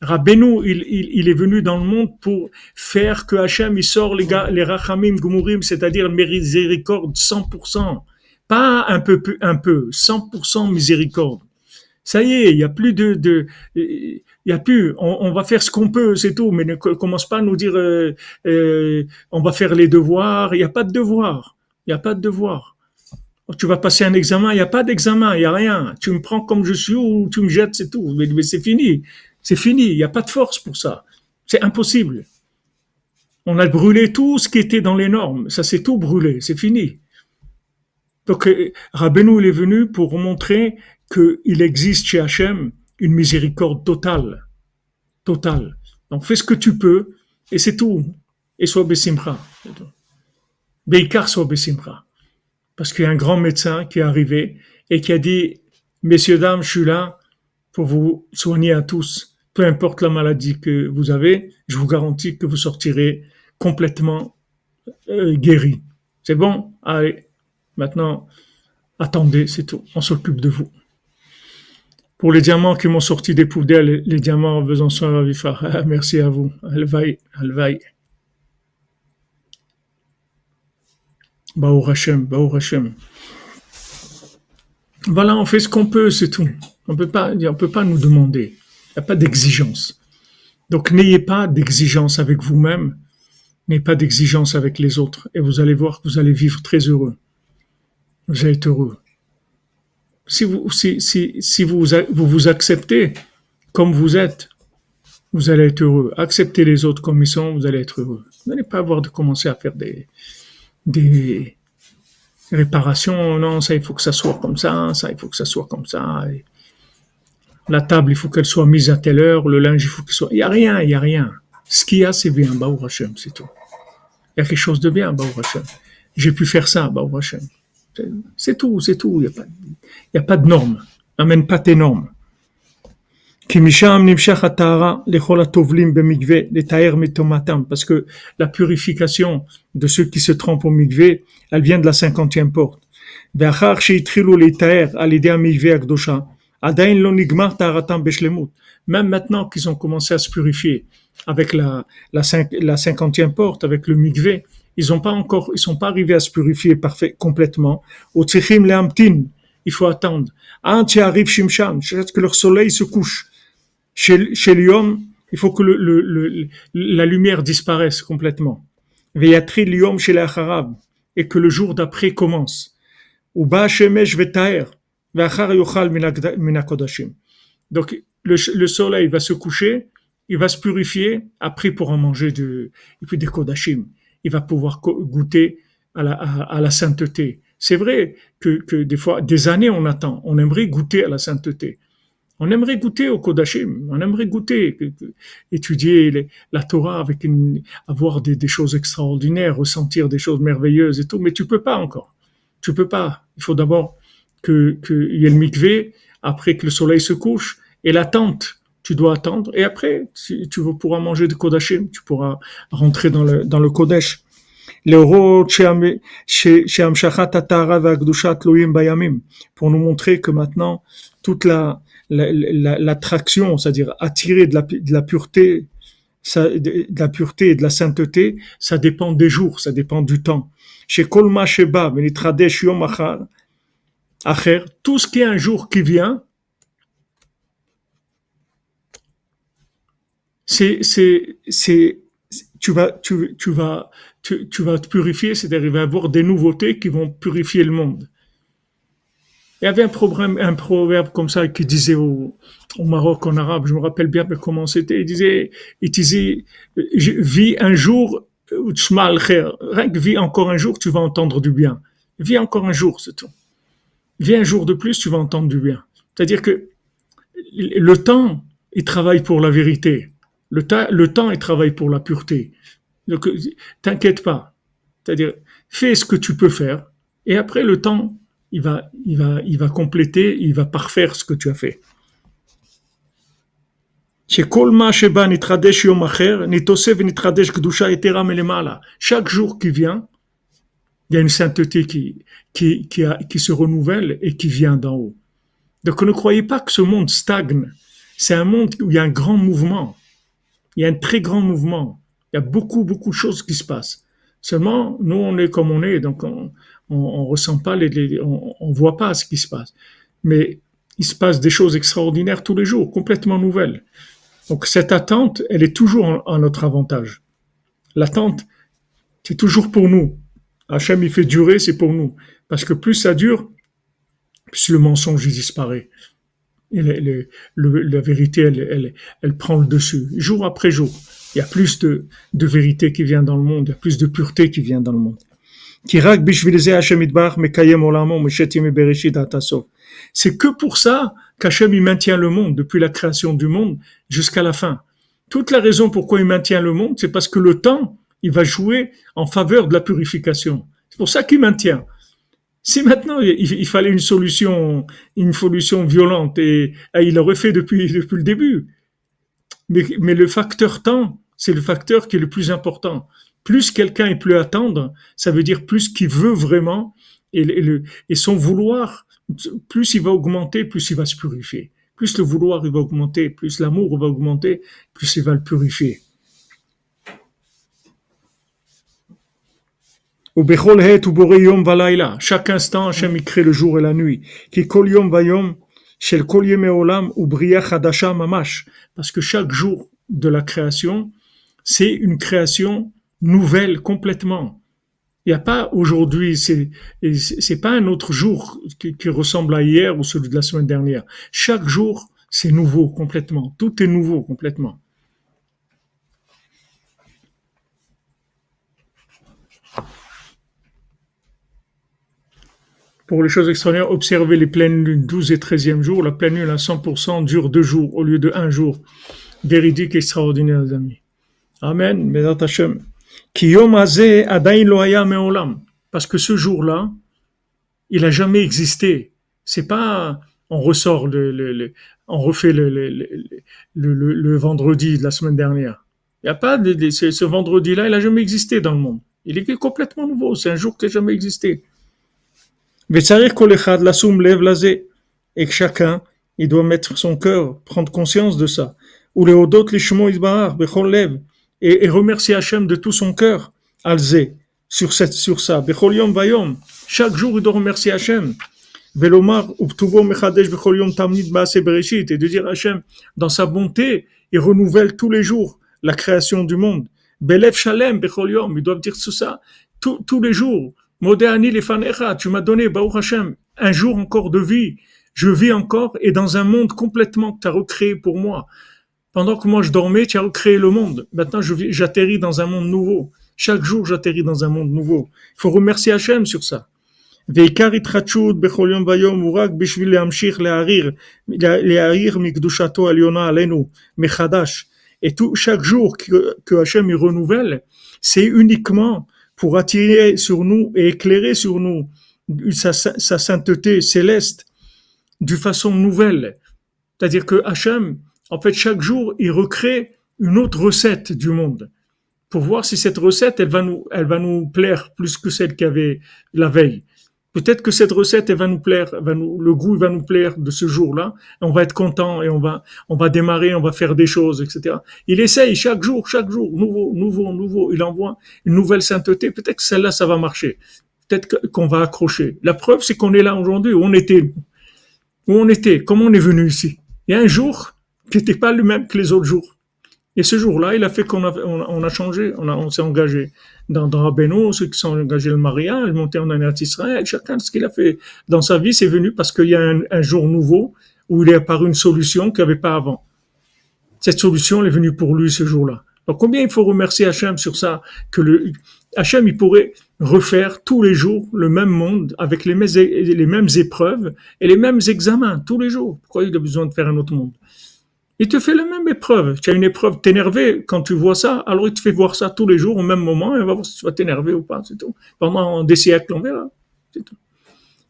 Rabbeinu, il, il, il, est venu dans le monde pour faire que Hachem, il sort les, les Rachamim, Gumurim, c'est-à-dire miséricorde 100%. Pas un peu, un peu, 100% miséricorde. Ça y est, il y a plus de, de il y a plus. On, va faire ce qu'on peut, c'est tout. Mais ne commence pas à nous dire, euh, euh, on va faire les devoirs. Il n'y a pas de devoirs. Il n'y a pas de devoirs. Tu vas passer un examen, il n'y a pas d'examen, il n'y a rien. Tu me prends comme je suis ou tu me jettes, c'est tout. Mais, mais c'est fini. C'est fini. Il n'y a pas de force pour ça. C'est impossible. On a brûlé tout ce qui était dans les normes. Ça, c'est tout brûlé. C'est fini. Donc, euh, Rabbeinu, il est venu pour montrer qu'il existe chez Hachem une miséricorde totale. Totale. Donc fais ce que tu peux et c'est tout. Et sois Bessimra. Beikar sois Bessimra. Parce qu'il y a un grand médecin qui est arrivé et qui a dit, messieurs, dames, je suis là pour vous soigner à tous. Peu importe la maladie que vous avez, je vous garantis que vous sortirez complètement euh, guéri. C'est bon? Allez, maintenant, attendez, c'est tout. On s'occupe de vous. Pour les diamants qui m'ont sorti des poubelles, les diamants en faisant soin à Vifa. Merci à vous. Alvaï, alvaï. Baou Hashem, Baou Hashem. Voilà, on fait ce qu'on peut, c'est tout. On peut pas, on peut pas nous demander. Il n'y a pas d'exigence. Donc n'ayez pas d'exigence avec vous-même, n'ayez pas d'exigence avec les autres, et vous allez voir que vous allez vivre très heureux. Vous allez être heureux si vous, si, si, si vous, vous vous acceptez comme vous êtes, vous allez être heureux. Acceptez les autres comme ils sont, vous allez être heureux. Vous n'allez pas avoir de commencer à faire des, des réparations. Non, ça, il faut que ça soit comme ça, ça, il faut que ça soit comme ça. la table, il faut qu'elle soit mise à telle heure, le linge, il faut qu'il soit. Il n'y a rien, il n'y a rien. Ce qu'il y a, c'est bien, Baou c'est tout. Il y a quelque chose de bien, Baou. J'ai pu faire ça, Baou. C'est tout, c'est tout. Il n'y a, y a pas de normes. Amène pas tes normes. Parce que la purification de ceux qui se trompent au mikvé, elle vient de la cinquantième porte. Même maintenant qu'ils ont commencé à se purifier avec la, la, cinquantième porte, avec le mikvé, ils ont pas encore, ils sont pas arrivés à se purifier parfait, complètement. Au tsichim leamtin, il faut attendre. Anti arrive shimshan, que leur soleil se couche. Chez, chez l'homme, il faut que le, le, la lumière disparaisse complètement. Veyatri l'homme chez les et que le jour d'après commence. Ou ba shemesh vetaer, yochal minakodashim. Donc, le, le soleil va se coucher, il va se purifier, après pour en manger de, et puis des kodashim il va pouvoir goûter à la, à, la sainteté. C'est vrai que, que, des fois, des années on attend, on aimerait goûter à la sainteté. On aimerait goûter au Kodashim, on aimerait goûter, étudier la Torah avec une, avoir des, choses extraordinaires, ressentir des choses merveilleuses et tout, mais tu peux pas encore. Tu peux pas. Il faut d'abord que qu'il y ait le après que le soleil se couche, et l'attente tu dois attendre. Et après, si tu pourras manger du Kodashim, tu pourras rentrer dans le, dans le Kodesh. Pour nous montrer que maintenant, toute la, l'attraction, c'est-à-dire attirer de la, de la pureté, ça, de la pureté et de la sainteté, ça dépend des jours, ça dépend du temps. Chez Kolma Sheba, tout ce qui est un jour qui vient, c'est, c'est, c'est, tu vas, tu, tu vas, tu, vas te purifier, c'est-à-dire il va y avoir des nouveautés qui vont purifier le monde. Il y avait un, problème, un proverbe comme ça qui disait au, Maroc en arabe, je me rappelle bien comment c'était, il disait, il disait, vis un jour, rien que vis encore un jour, tu vas entendre du bien. Vis encore un jour, c'est tout. Vis un jour de plus, tu vas entendre du bien. C'est-à-dire que le temps, il travaille pour la vérité. Le, temps, il travaille pour la pureté. Donc, t'inquiète pas. C'est-à-dire, fais ce que tu peux faire. Et après, le temps, il va, il va, il va compléter, il va parfaire ce que tu as fait. Chaque jour qui vient, il y a une sainteté qui, qui se renouvelle et qui vient d'en haut. Donc ne croyez pas que ce monde stagne. C'est un monde où il y a un grand mouvement. Il y a un très grand mouvement. Il y a beaucoup, beaucoup de choses qui se passent. Seulement, nous, on est comme on est, donc on, on, ressent pas les, on, on, voit pas ce qui se passe. Mais il se passe des choses extraordinaires tous les jours, complètement nouvelles. Donc cette attente, elle est toujours en, notre avantage. L'attente, c'est toujours pour nous. Hachem, il fait durer, c'est pour nous. Parce que plus ça dure, plus le mensonge disparaît. La vérité, elle, prend le dessus, jour après jour. Il y a plus de, de vérité qui vient dans le monde, il y a plus de pureté qui vient dans le monde. C'est que pour ça qu'Hachem maintient le monde depuis la création du monde jusqu'à la fin. Toute la raison pourquoi il maintient le monde, c'est parce que le temps, il va jouer en faveur de la purification. C'est pour ça qu'il maintient. Si maintenant il, fallait une solution, une solution violente, et, il l'aurait fait depuis, depuis le début. Mais, le facteur temps, c'est le facteur qui est le plus important plus quelqu'un est plus attendre, ça veut dire plus qu'il veut vraiment, et, et, son vouloir, plus il va augmenter, plus il va se purifier. Plus le vouloir il va augmenter, plus l'amour va augmenter, plus il va le purifier. Chaque instant, Hachem crée le jour et la nuit. Parce que chaque jour de la création, c'est une création nouvelle complètement. Il n'y a pas aujourd'hui, c'est c'est pas un autre jour qui, ressemble à hier ou celui de la semaine dernière. Chaque jour, c'est nouveau complètement. Tout est nouveau complètement. Pour les choses extraordinaires, observez les pleines lunes 12 et 13e jour. La pleine lune à 100% dure deux jours au lieu de un jour. Véridique extraordinaire, les amis. Amen. Parce que ce jour-là, il a jamais existé. C'est pas, on ressort le, on refait le, le, vendredi de la semaine dernière. Il y a pas de, ce vendredi-là, il a jamais existé dans le monde. Il est complètement nouveau. C'est un jour qui n'a jamais existé. Et que chacun, il doit mettre son cœur, prendre conscience de ça. Ou les les et, et remercier Hachem de tout son cœur, Alzé, sur, cette, sur ça. Bechol vayom. Chaque jour, il doit remercier Hachem. Velomar, Ubtuvo Mechadesh Bechol Yom Tamnid Baase Bereshit. Et de dire Hachem, dans sa bonté, il renouvelle tous les jours la création du monde. Belef Shalem Bechol Yom. Ils doivent dire tout ça tous les jours. Modéani Lefanecha. Tu m'as donné, Baruch Hachem, un jour encore de vie. Je vis encore et dans un monde complètement que tu as recréé pour moi. Pendant que moi je dormais, tu as recréé le monde. Maintenant, j'atterris dans un monde nouveau. Chaque jour, j'atterris dans un monde nouveau. Il faut remercier Hachem sur ça. Et tout, chaque jour que Hachem y renouvelle, c'est uniquement pour attirer sur nous et éclairer sur nous sa, sa sainteté céleste d'une façon nouvelle. C'est-à-dire que Hachem, en fait, chaque jour, il recrée une autre recette du monde pour voir si cette recette, elle va nous, elle va nous plaire plus que celle qu'il y avait la veille. Peut-être que cette recette, va nous plaire, va nous, le goût va nous plaire de ce jour-là. On va être content et on va, on va démarrer, on va faire des choses, etc. Il essaye chaque jour, chaque jour, nouveau, nouveau, nouveau. Il envoie une nouvelle sainteté. Peut-être que celle-là, ça va marcher. Peut-être qu'on va accrocher. La preuve, c'est qu'on est là aujourd'hui, où on était, où on était, comment on est venu ici. Il y a un jour, qui n'était pas le même que les autres jours. Et ce jour-là, il a fait qu'on a, on, a changé, on, a, on s'est engagé dans, dans Rabbeinu, ceux qui sont engagés le mariage, monter en Eretz Israël, chacun ce qu'il a fait dans sa vie, c'est venu parce qu'il y a un, un, jour nouveau où il est apparu une solution qu'il n'y avait pas avant. Cette solution elle est venue pour lui ce jour-là. Donc combien il faut remercier Hachem sur ça, que le, Hachem il pourrait refaire tous les jours le même monde avec les mêmes, les mêmes épreuves et les mêmes examens tous les jours. Pourquoi il a besoin de faire un autre monde? Il te fait la même épreuve. Tu as une épreuve, t'énerver quand tu vois ça, alors il te fait voir ça tous les jours au même moment et on va voir si tu vas t'énerver ou pas, c'est tout. Pendant des siècles, on verra.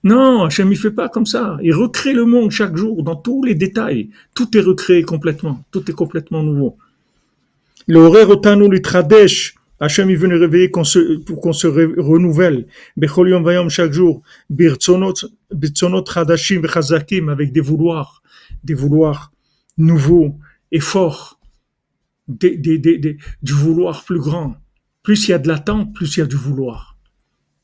Non, Hachem, il fait pas comme ça. Il recrée le monde chaque jour dans tous les détails. Tout est recréé complètement. Tout est complètement nouveau. L'horaire otanu litradesh. Hachem, il veut nous réveiller pour qu'on se renouvelle. Bechol yom vayom chaque jour. Birtzonot chadashim chazakim avec des vouloirs. Des vouloirs nouveau et fort, du vouloir plus grand. Plus il y a de l'attente, plus il y a du vouloir.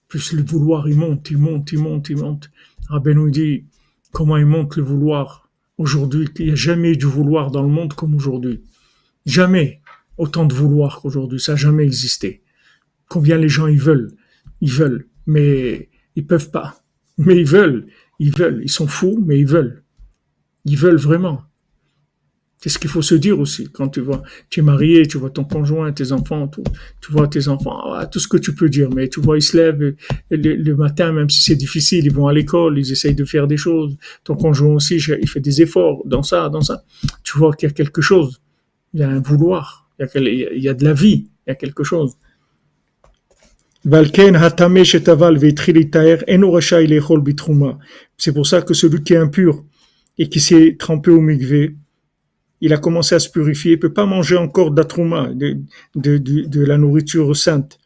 Plus le vouloir, il monte, il monte, il monte, il monte. Rabbi nous dit comment il monte le vouloir aujourd'hui, qu'il n'y a jamais du vouloir dans le monde comme aujourd'hui. Jamais autant de vouloir qu'aujourd'hui, ça n'a jamais existé. Combien les gens ils veulent, ils veulent, mais ils peuvent pas. Mais ils veulent, ils veulent, ils sont fous, mais ils veulent. Ils veulent vraiment. C'est ce qu'il faut se dire aussi quand tu vois, tu es marié, tu vois ton conjoint, tes enfants, tout, tu vois tes enfants, ah, tout ce que tu peux dire. Mais tu vois, ils se lèvent le, matin, même si c'est difficile, ils vont à l'école, ils essayent de faire des choses. Ton conjoint aussi, il fait des efforts dans ça, dans ça. Tu vois qu'il y a quelque chose. Il y a un vouloir. Il y a, de la vie. Il y a quelque chose. C'est pour ça que celui qui est impur et qui s'est trempé au mikvé, il a commencé à se purifier, il peut pas manger encore d'atrouma, de, de, de, de, la nourriture sainte.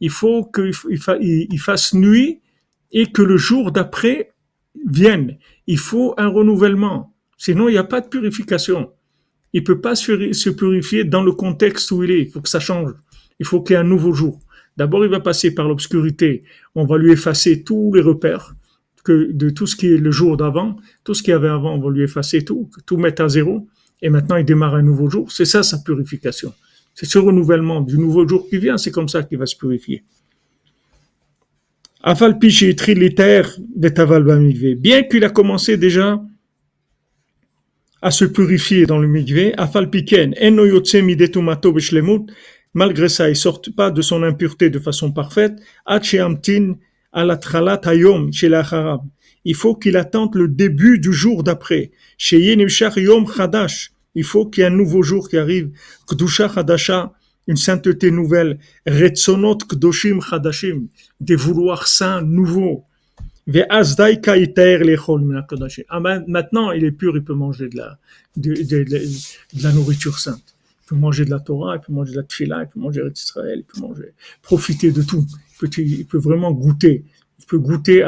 Il faut qu'il fasse nuit et que le jour d'après vienne. Il faut un renouvellement. Sinon, il n'y a pas de purification. Il peut pas se purifier dans le contexte où il est. Il faut que ça change. Il faut qu'il y ait un nouveau jour. D'abord, il va passer par l'obscurité. On va lui effacer tous les repères de tout ce qui est le jour d'avant, tout ce qu'il y avait avant, on va lui effacer tout, tout mettre à zéro, et maintenant il démarre un nouveau jour. C'est ça sa purification. C'est ce renouvellement du nouveau jour qui vient, c'est comme ça qu'il va se purifier. Bien qu'il a commencé déjà à se purifier dans le mikvé, malgré ça, il ne sort pas de son impureté de façon parfaite, il faut qu'il attende le début du jour d'après. Yom Chadash. Il faut qu'il y ait un nouveau jour qui arrive. Kdusha Chadasha, une sainteté nouvelle. Retzonot Kdoshim Chadashim. Des vouloirs saints nouveaux. Ah, maintenant, il est pur, il peut manger de la, la nourriture sainte. Il peut manger de la Torah, il peut manger de la Tfila, il peut manger de Israël, il peut manger, profiter de tout il peut vraiment goûter, il peut goûter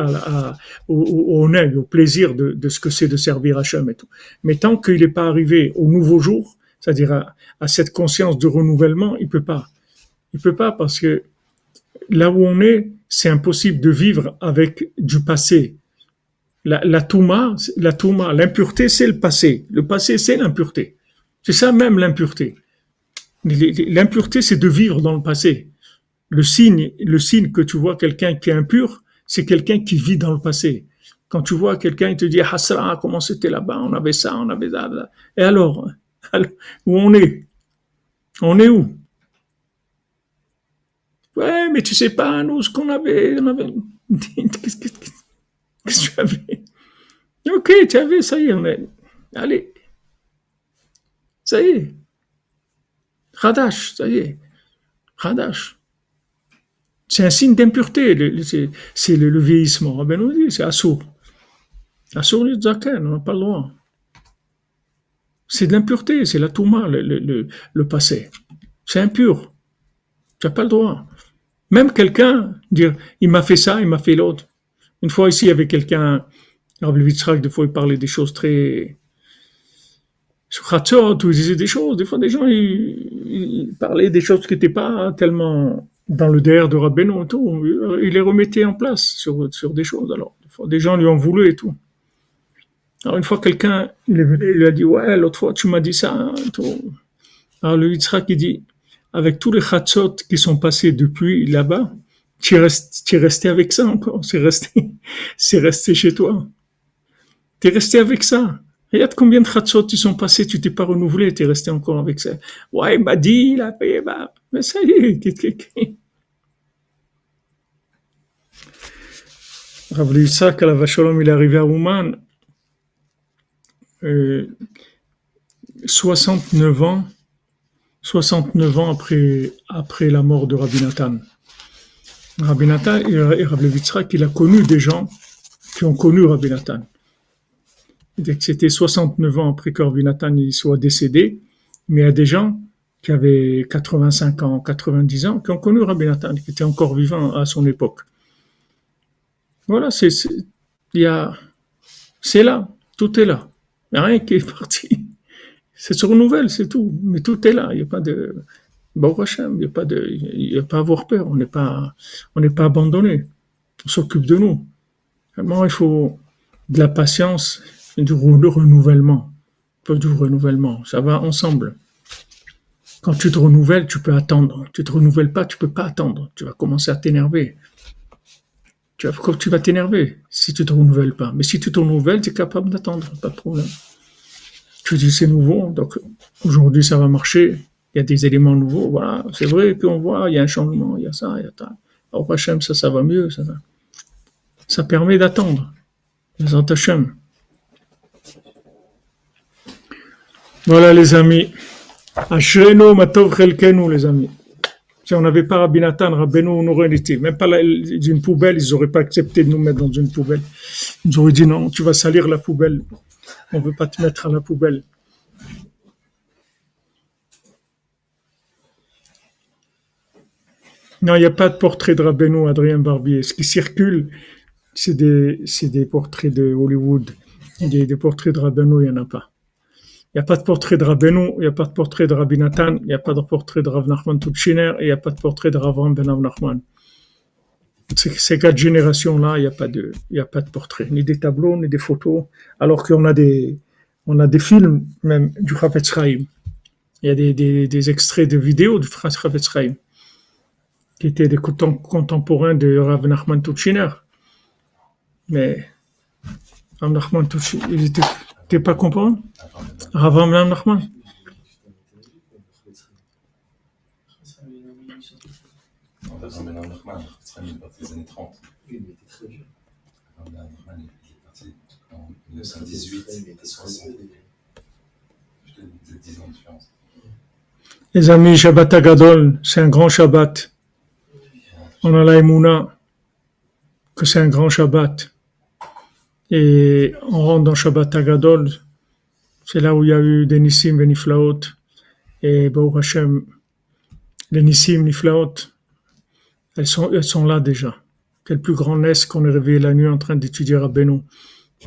au, au, au, plaisir de, ce que c'est de servir Hachem et tout. Mais tant qu'il n'est pas arrivé au nouveau jour, c'est-à-dire à, cette conscience de renouvellement, il peut pas. Il peut pas parce que là où on est, c'est impossible de vivre avec du passé. La, la touma, la touma, l'impureté, c'est le passé. Le passé, c'est l'impureté. C'est ça même l'impureté. L'impureté, c'est de vivre dans le passé le signe, le signe que tu vois quelqu'un qui est impur, c'est quelqu'un qui vit dans le passé. Quand tu vois quelqu'un, il te dit, Hasra, comment c'était là-bas, on avait ça, on avait ça. Et alors, où on est? On est où? Ouais, mais tu sais pas, nous, ce qu'on avait, on avait... Qu'est-ce que tu avais? Ok, tu avais, ça y est, on est... Allez. Ça y est. Radash, ça y est. Radash. C'est un signe d'impureté, c'est le, vieillissement. Ah ben dit, c'est assour. Assour le zaken, on n'a pas le droit. C'est de l'impureté, c'est la touma, le, passé. C'est impur. Tu n'as pas le droit. Même quelqu'un, dire, il m'a fait ça, il m'a fait l'autre. Une fois ici, il y avait quelqu'un, Rabbi Vitzrak, des fois, il parlait des choses très, sur Hatzot, il disait des choses. Des fois, des gens, ils parlaient des choses qui n'étaient pas tellement dans le DR de Rabbeinu tout, il les remettait en place sur, sur des choses. Alors, des gens lui ont voulu et tout. Alors une fois quelqu'un lui a dit ouais l'autre fois tu m'as dit ça. Hein, Alors le Yitzhak il dit avec tous les chatzot qui sont passés depuis là-bas, tu es, resté, resté avec ça encore, c'est resté, resté chez toi. Tu es resté avec ça. Regarde combien de chatzot ils sont passés, tu t'es pas renouvelé, tu es resté encore avec ça. Ouais, il m'a dit, il a payé, mais ça y est. Rav Yitzhak, la Vacholom, il est arrivé à Ouman, euh, 69 ans, 69 ans après, après la mort de Rabbi Nathan. Rabbi Nathan et Rabbi Yitzhak, il a connu des gens qui ont connu Rabbi Nathan. C'était 69 ans après que Rabbi Nathan soit décédé, mais il y a des gens qui avaient 85 ans, 90 ans, qui ont connu Rabbi Nathan, qui était encore vivant à son époque. Voilà, c'est, a, c'est là, tout est là. Rien qui est parti. C'est se renouvelle, c'est tout. Mais tout est là. Il n'y a pas de, bon il n'y a pas de, il a pas à avoir peur. On n'est pas, on n'est pas abandonné. On s'occupe de nous. Vraiment, il faut de la patience et du renouvellement. Pas du renouvellement. Ça va ensemble. Quand tu te renouvelles, tu peux attendre. Tu te renouvelles pas, tu peux pas attendre. Tu vas commencer à t'énerver. Tu vas, tu vas t'énerver si tu te renouvelles pas. Mais si tu te renouvelles, tu es capable d'attendre, pas de problème. Tu dis c'est nouveau, donc aujourd'hui ça va marcher. Il y a des éléments nouveaux, voilà. C'est vrai qu'on voit, il y a un changement, il y a ça, il y a ça. Au Hachem, ça, ça va mieux, ça Ça permet d'attendre. Voilà les amis. Ashrenu matov les amis. Si on n'avait pas Rabbi Nathan, Rabbeinu, on aurait été. Même pas d'une poubelle, ils n'auraient pas accepté de nous mettre dans une poubelle. Ils auraient dit non, tu vas salir la poubelle. On ne veut pas te mettre à la poubelle. Non, il n'y a pas de portrait de Rabbeinu, Adrien Barbier. Ce qui circule, c'est des, des, portraits de Hollywood. Des, des portraits de Rabbeinu, il n'y en a pas. Il n'y a pas de portrait de Rabbeinu, il n'y a pas de portrait de Rabbi Nathan, il n'y a pas de portrait de Rav Nachman Tutchiner, et il n'y a pas de portrait de Rav Ben Nachman. Ces quatre générations-là, il n'y a pas de, il a pas de portrait, ni des tableaux, ni des photos, alors qu'on a des, a des films, même, du Chavetz Il y a des, des, extraits de vidéos du Chavetz Chaim, qui étaient des contemporains de Rav Nachman Tutchiner. Mais, Rav Nachman Tutchiner, ils étaient, pas comprendre? Rav Nachman? il est parti des années 30. Oui, il était très jeune. Norman, il est parti en 1918, il était 60. Je 10 ans de différence. Les amis, Shabbat Agadol, c'est un grand Shabbat. On a la que c'est un grand Shabbat. Et on rentre dans Shabbat Agadol, c'est là où il y a eu des et Niflaot. Et Baruch Hashem, les Nissim, elles sont, là déjà. Quel plus grand est qu'on est réveillé la nuit en train d'étudier Rabbeinu,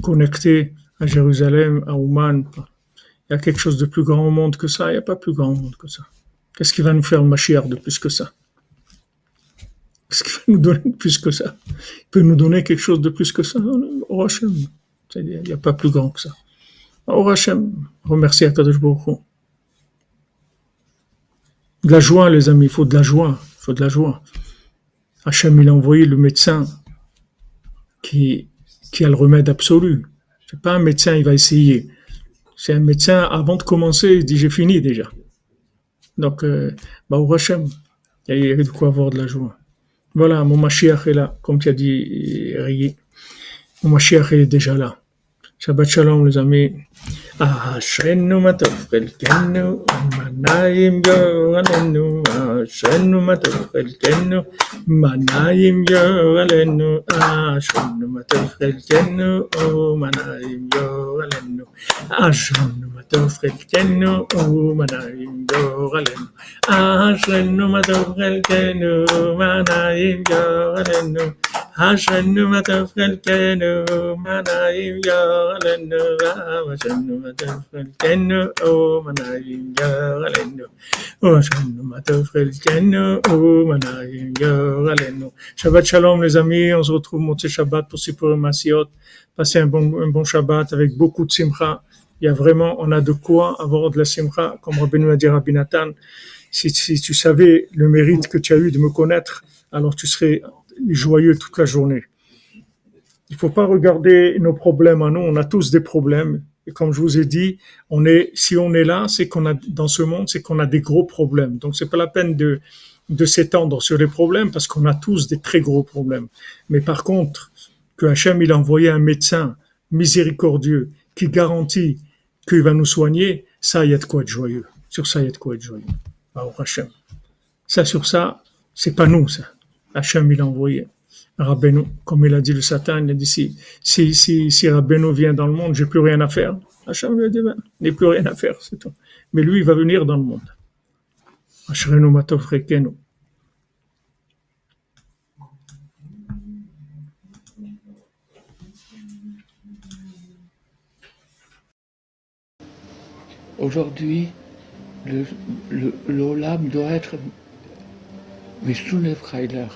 connecté à Jérusalem, à Ouman. Il y a quelque chose de plus grand au monde que ça, il n'y a pas plus grand au monde que ça. Qu'est-ce qui va nous faire le de plus que ça? Qu'est-ce qui va nous donner de plus que ça Il peut nous donner quelque chose de plus que ça Au il n'y a pas plus grand que ça. Au Hachem, remercie Kadosh Baruch De la joie, les amis, il faut de la joie. Il faut de la joie. Hachem, il a envoyé le médecin qui, qui a le remède absolu. C'est pas un médecin, il va essayer. C'est un médecin, avant de commencer, il dit j'ai fini déjà. Donc, euh, au Hachem, il y a de quoi avoir de la joie. Voilà, mon Mashiach est là, comme tu as dit, Riyi. Mon Mashiach est déjà là. Shabbat Shalom, les amis. Ashenu matufel kenu mana imyo galenu Ashenu matufel kenu mana imyo galenu Ashenu matufel kenu mana imyo galenu Ashenu matufel kenu mana imyo galenu Ashenu matufel kenu mana imyo galenu Ashenu matufel Oh, Shabbat shalom les amis, on se retrouve monté Shabbat pour Sipur Masiot. Passez un bon, un bon Shabbat avec beaucoup de simcha. Il y a vraiment, on a de quoi avoir de la simcha, comme Rabbeinu a dit Rabbi Nathan. Si, si tu savais le mérite que tu as eu de me connaître, alors tu serais joyeux toute la journée. Il ne faut pas regarder nos problèmes à nous. On a tous des problèmes. Comme je vous ai dit, si on est là, c'est qu'on a, dans ce monde, c'est qu'on a des gros problèmes. Donc c'est pas la peine de, s'étendre sur les problèmes parce qu'on a tous des très gros problèmes. Mais par contre, que Hachem, il a envoyé un médecin miséricordieux qui garantit qu'il va nous soigner, ça, il y a de quoi être joyeux. Sur ça, il y a de quoi être joyeux. Baruch Hachem. Ça, sur ça, c'est pas nous, ça. Hachem, il a envoyé. Rabbeinu, comme il a dit le Satan, il a dit si, si, si, si vient dans le monde, j'ai plus rien à faire. Hachem lui a dit, ben, a plus rien à faire, c'est tout. Mais lui, il va venir dans le monde. Matov. Aujourd'hui, le, le, l'olam doit être Meshunev Heiler.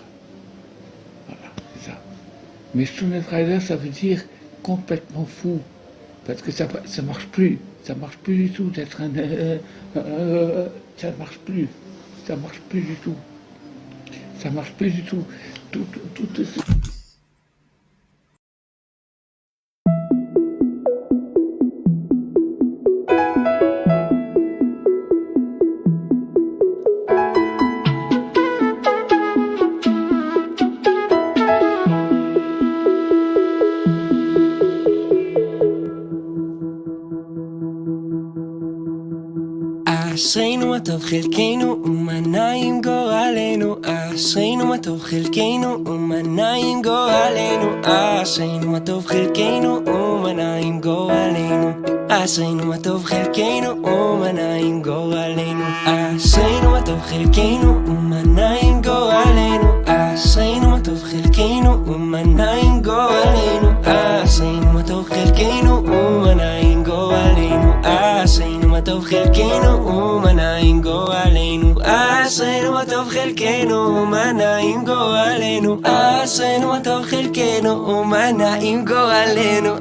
Ça. Meshunev Heiler, ça veut dire complètement fou. Parce que ça ça marche plus. Ça marche plus du tout d'être un. euh, euh, ça marche plus. Ça marche plus du tout. Ça marche plus du tout. Tout, tout, tout, tout- אשרינו מה טוב חלקנו ומה נעים גורלנו. אשרינו מה טוב חלקנו ומה נעים גורלנו. אשרינו מה טוב חלקנו ומה נעים גורלנו. אשרינו מה טוב חלקנו ומה נעים גורלנו. אשרינו מה טוב חלקנו ומה נעים גורלנו. אשרינו מה טוב חלקנו ומה נעים חלקנו ומנה אם גורלנו, אשרנו מה טוב חלקנו ומנה אם גורלנו, אשרנו מה טוב חלקנו ומנה אם גורלנו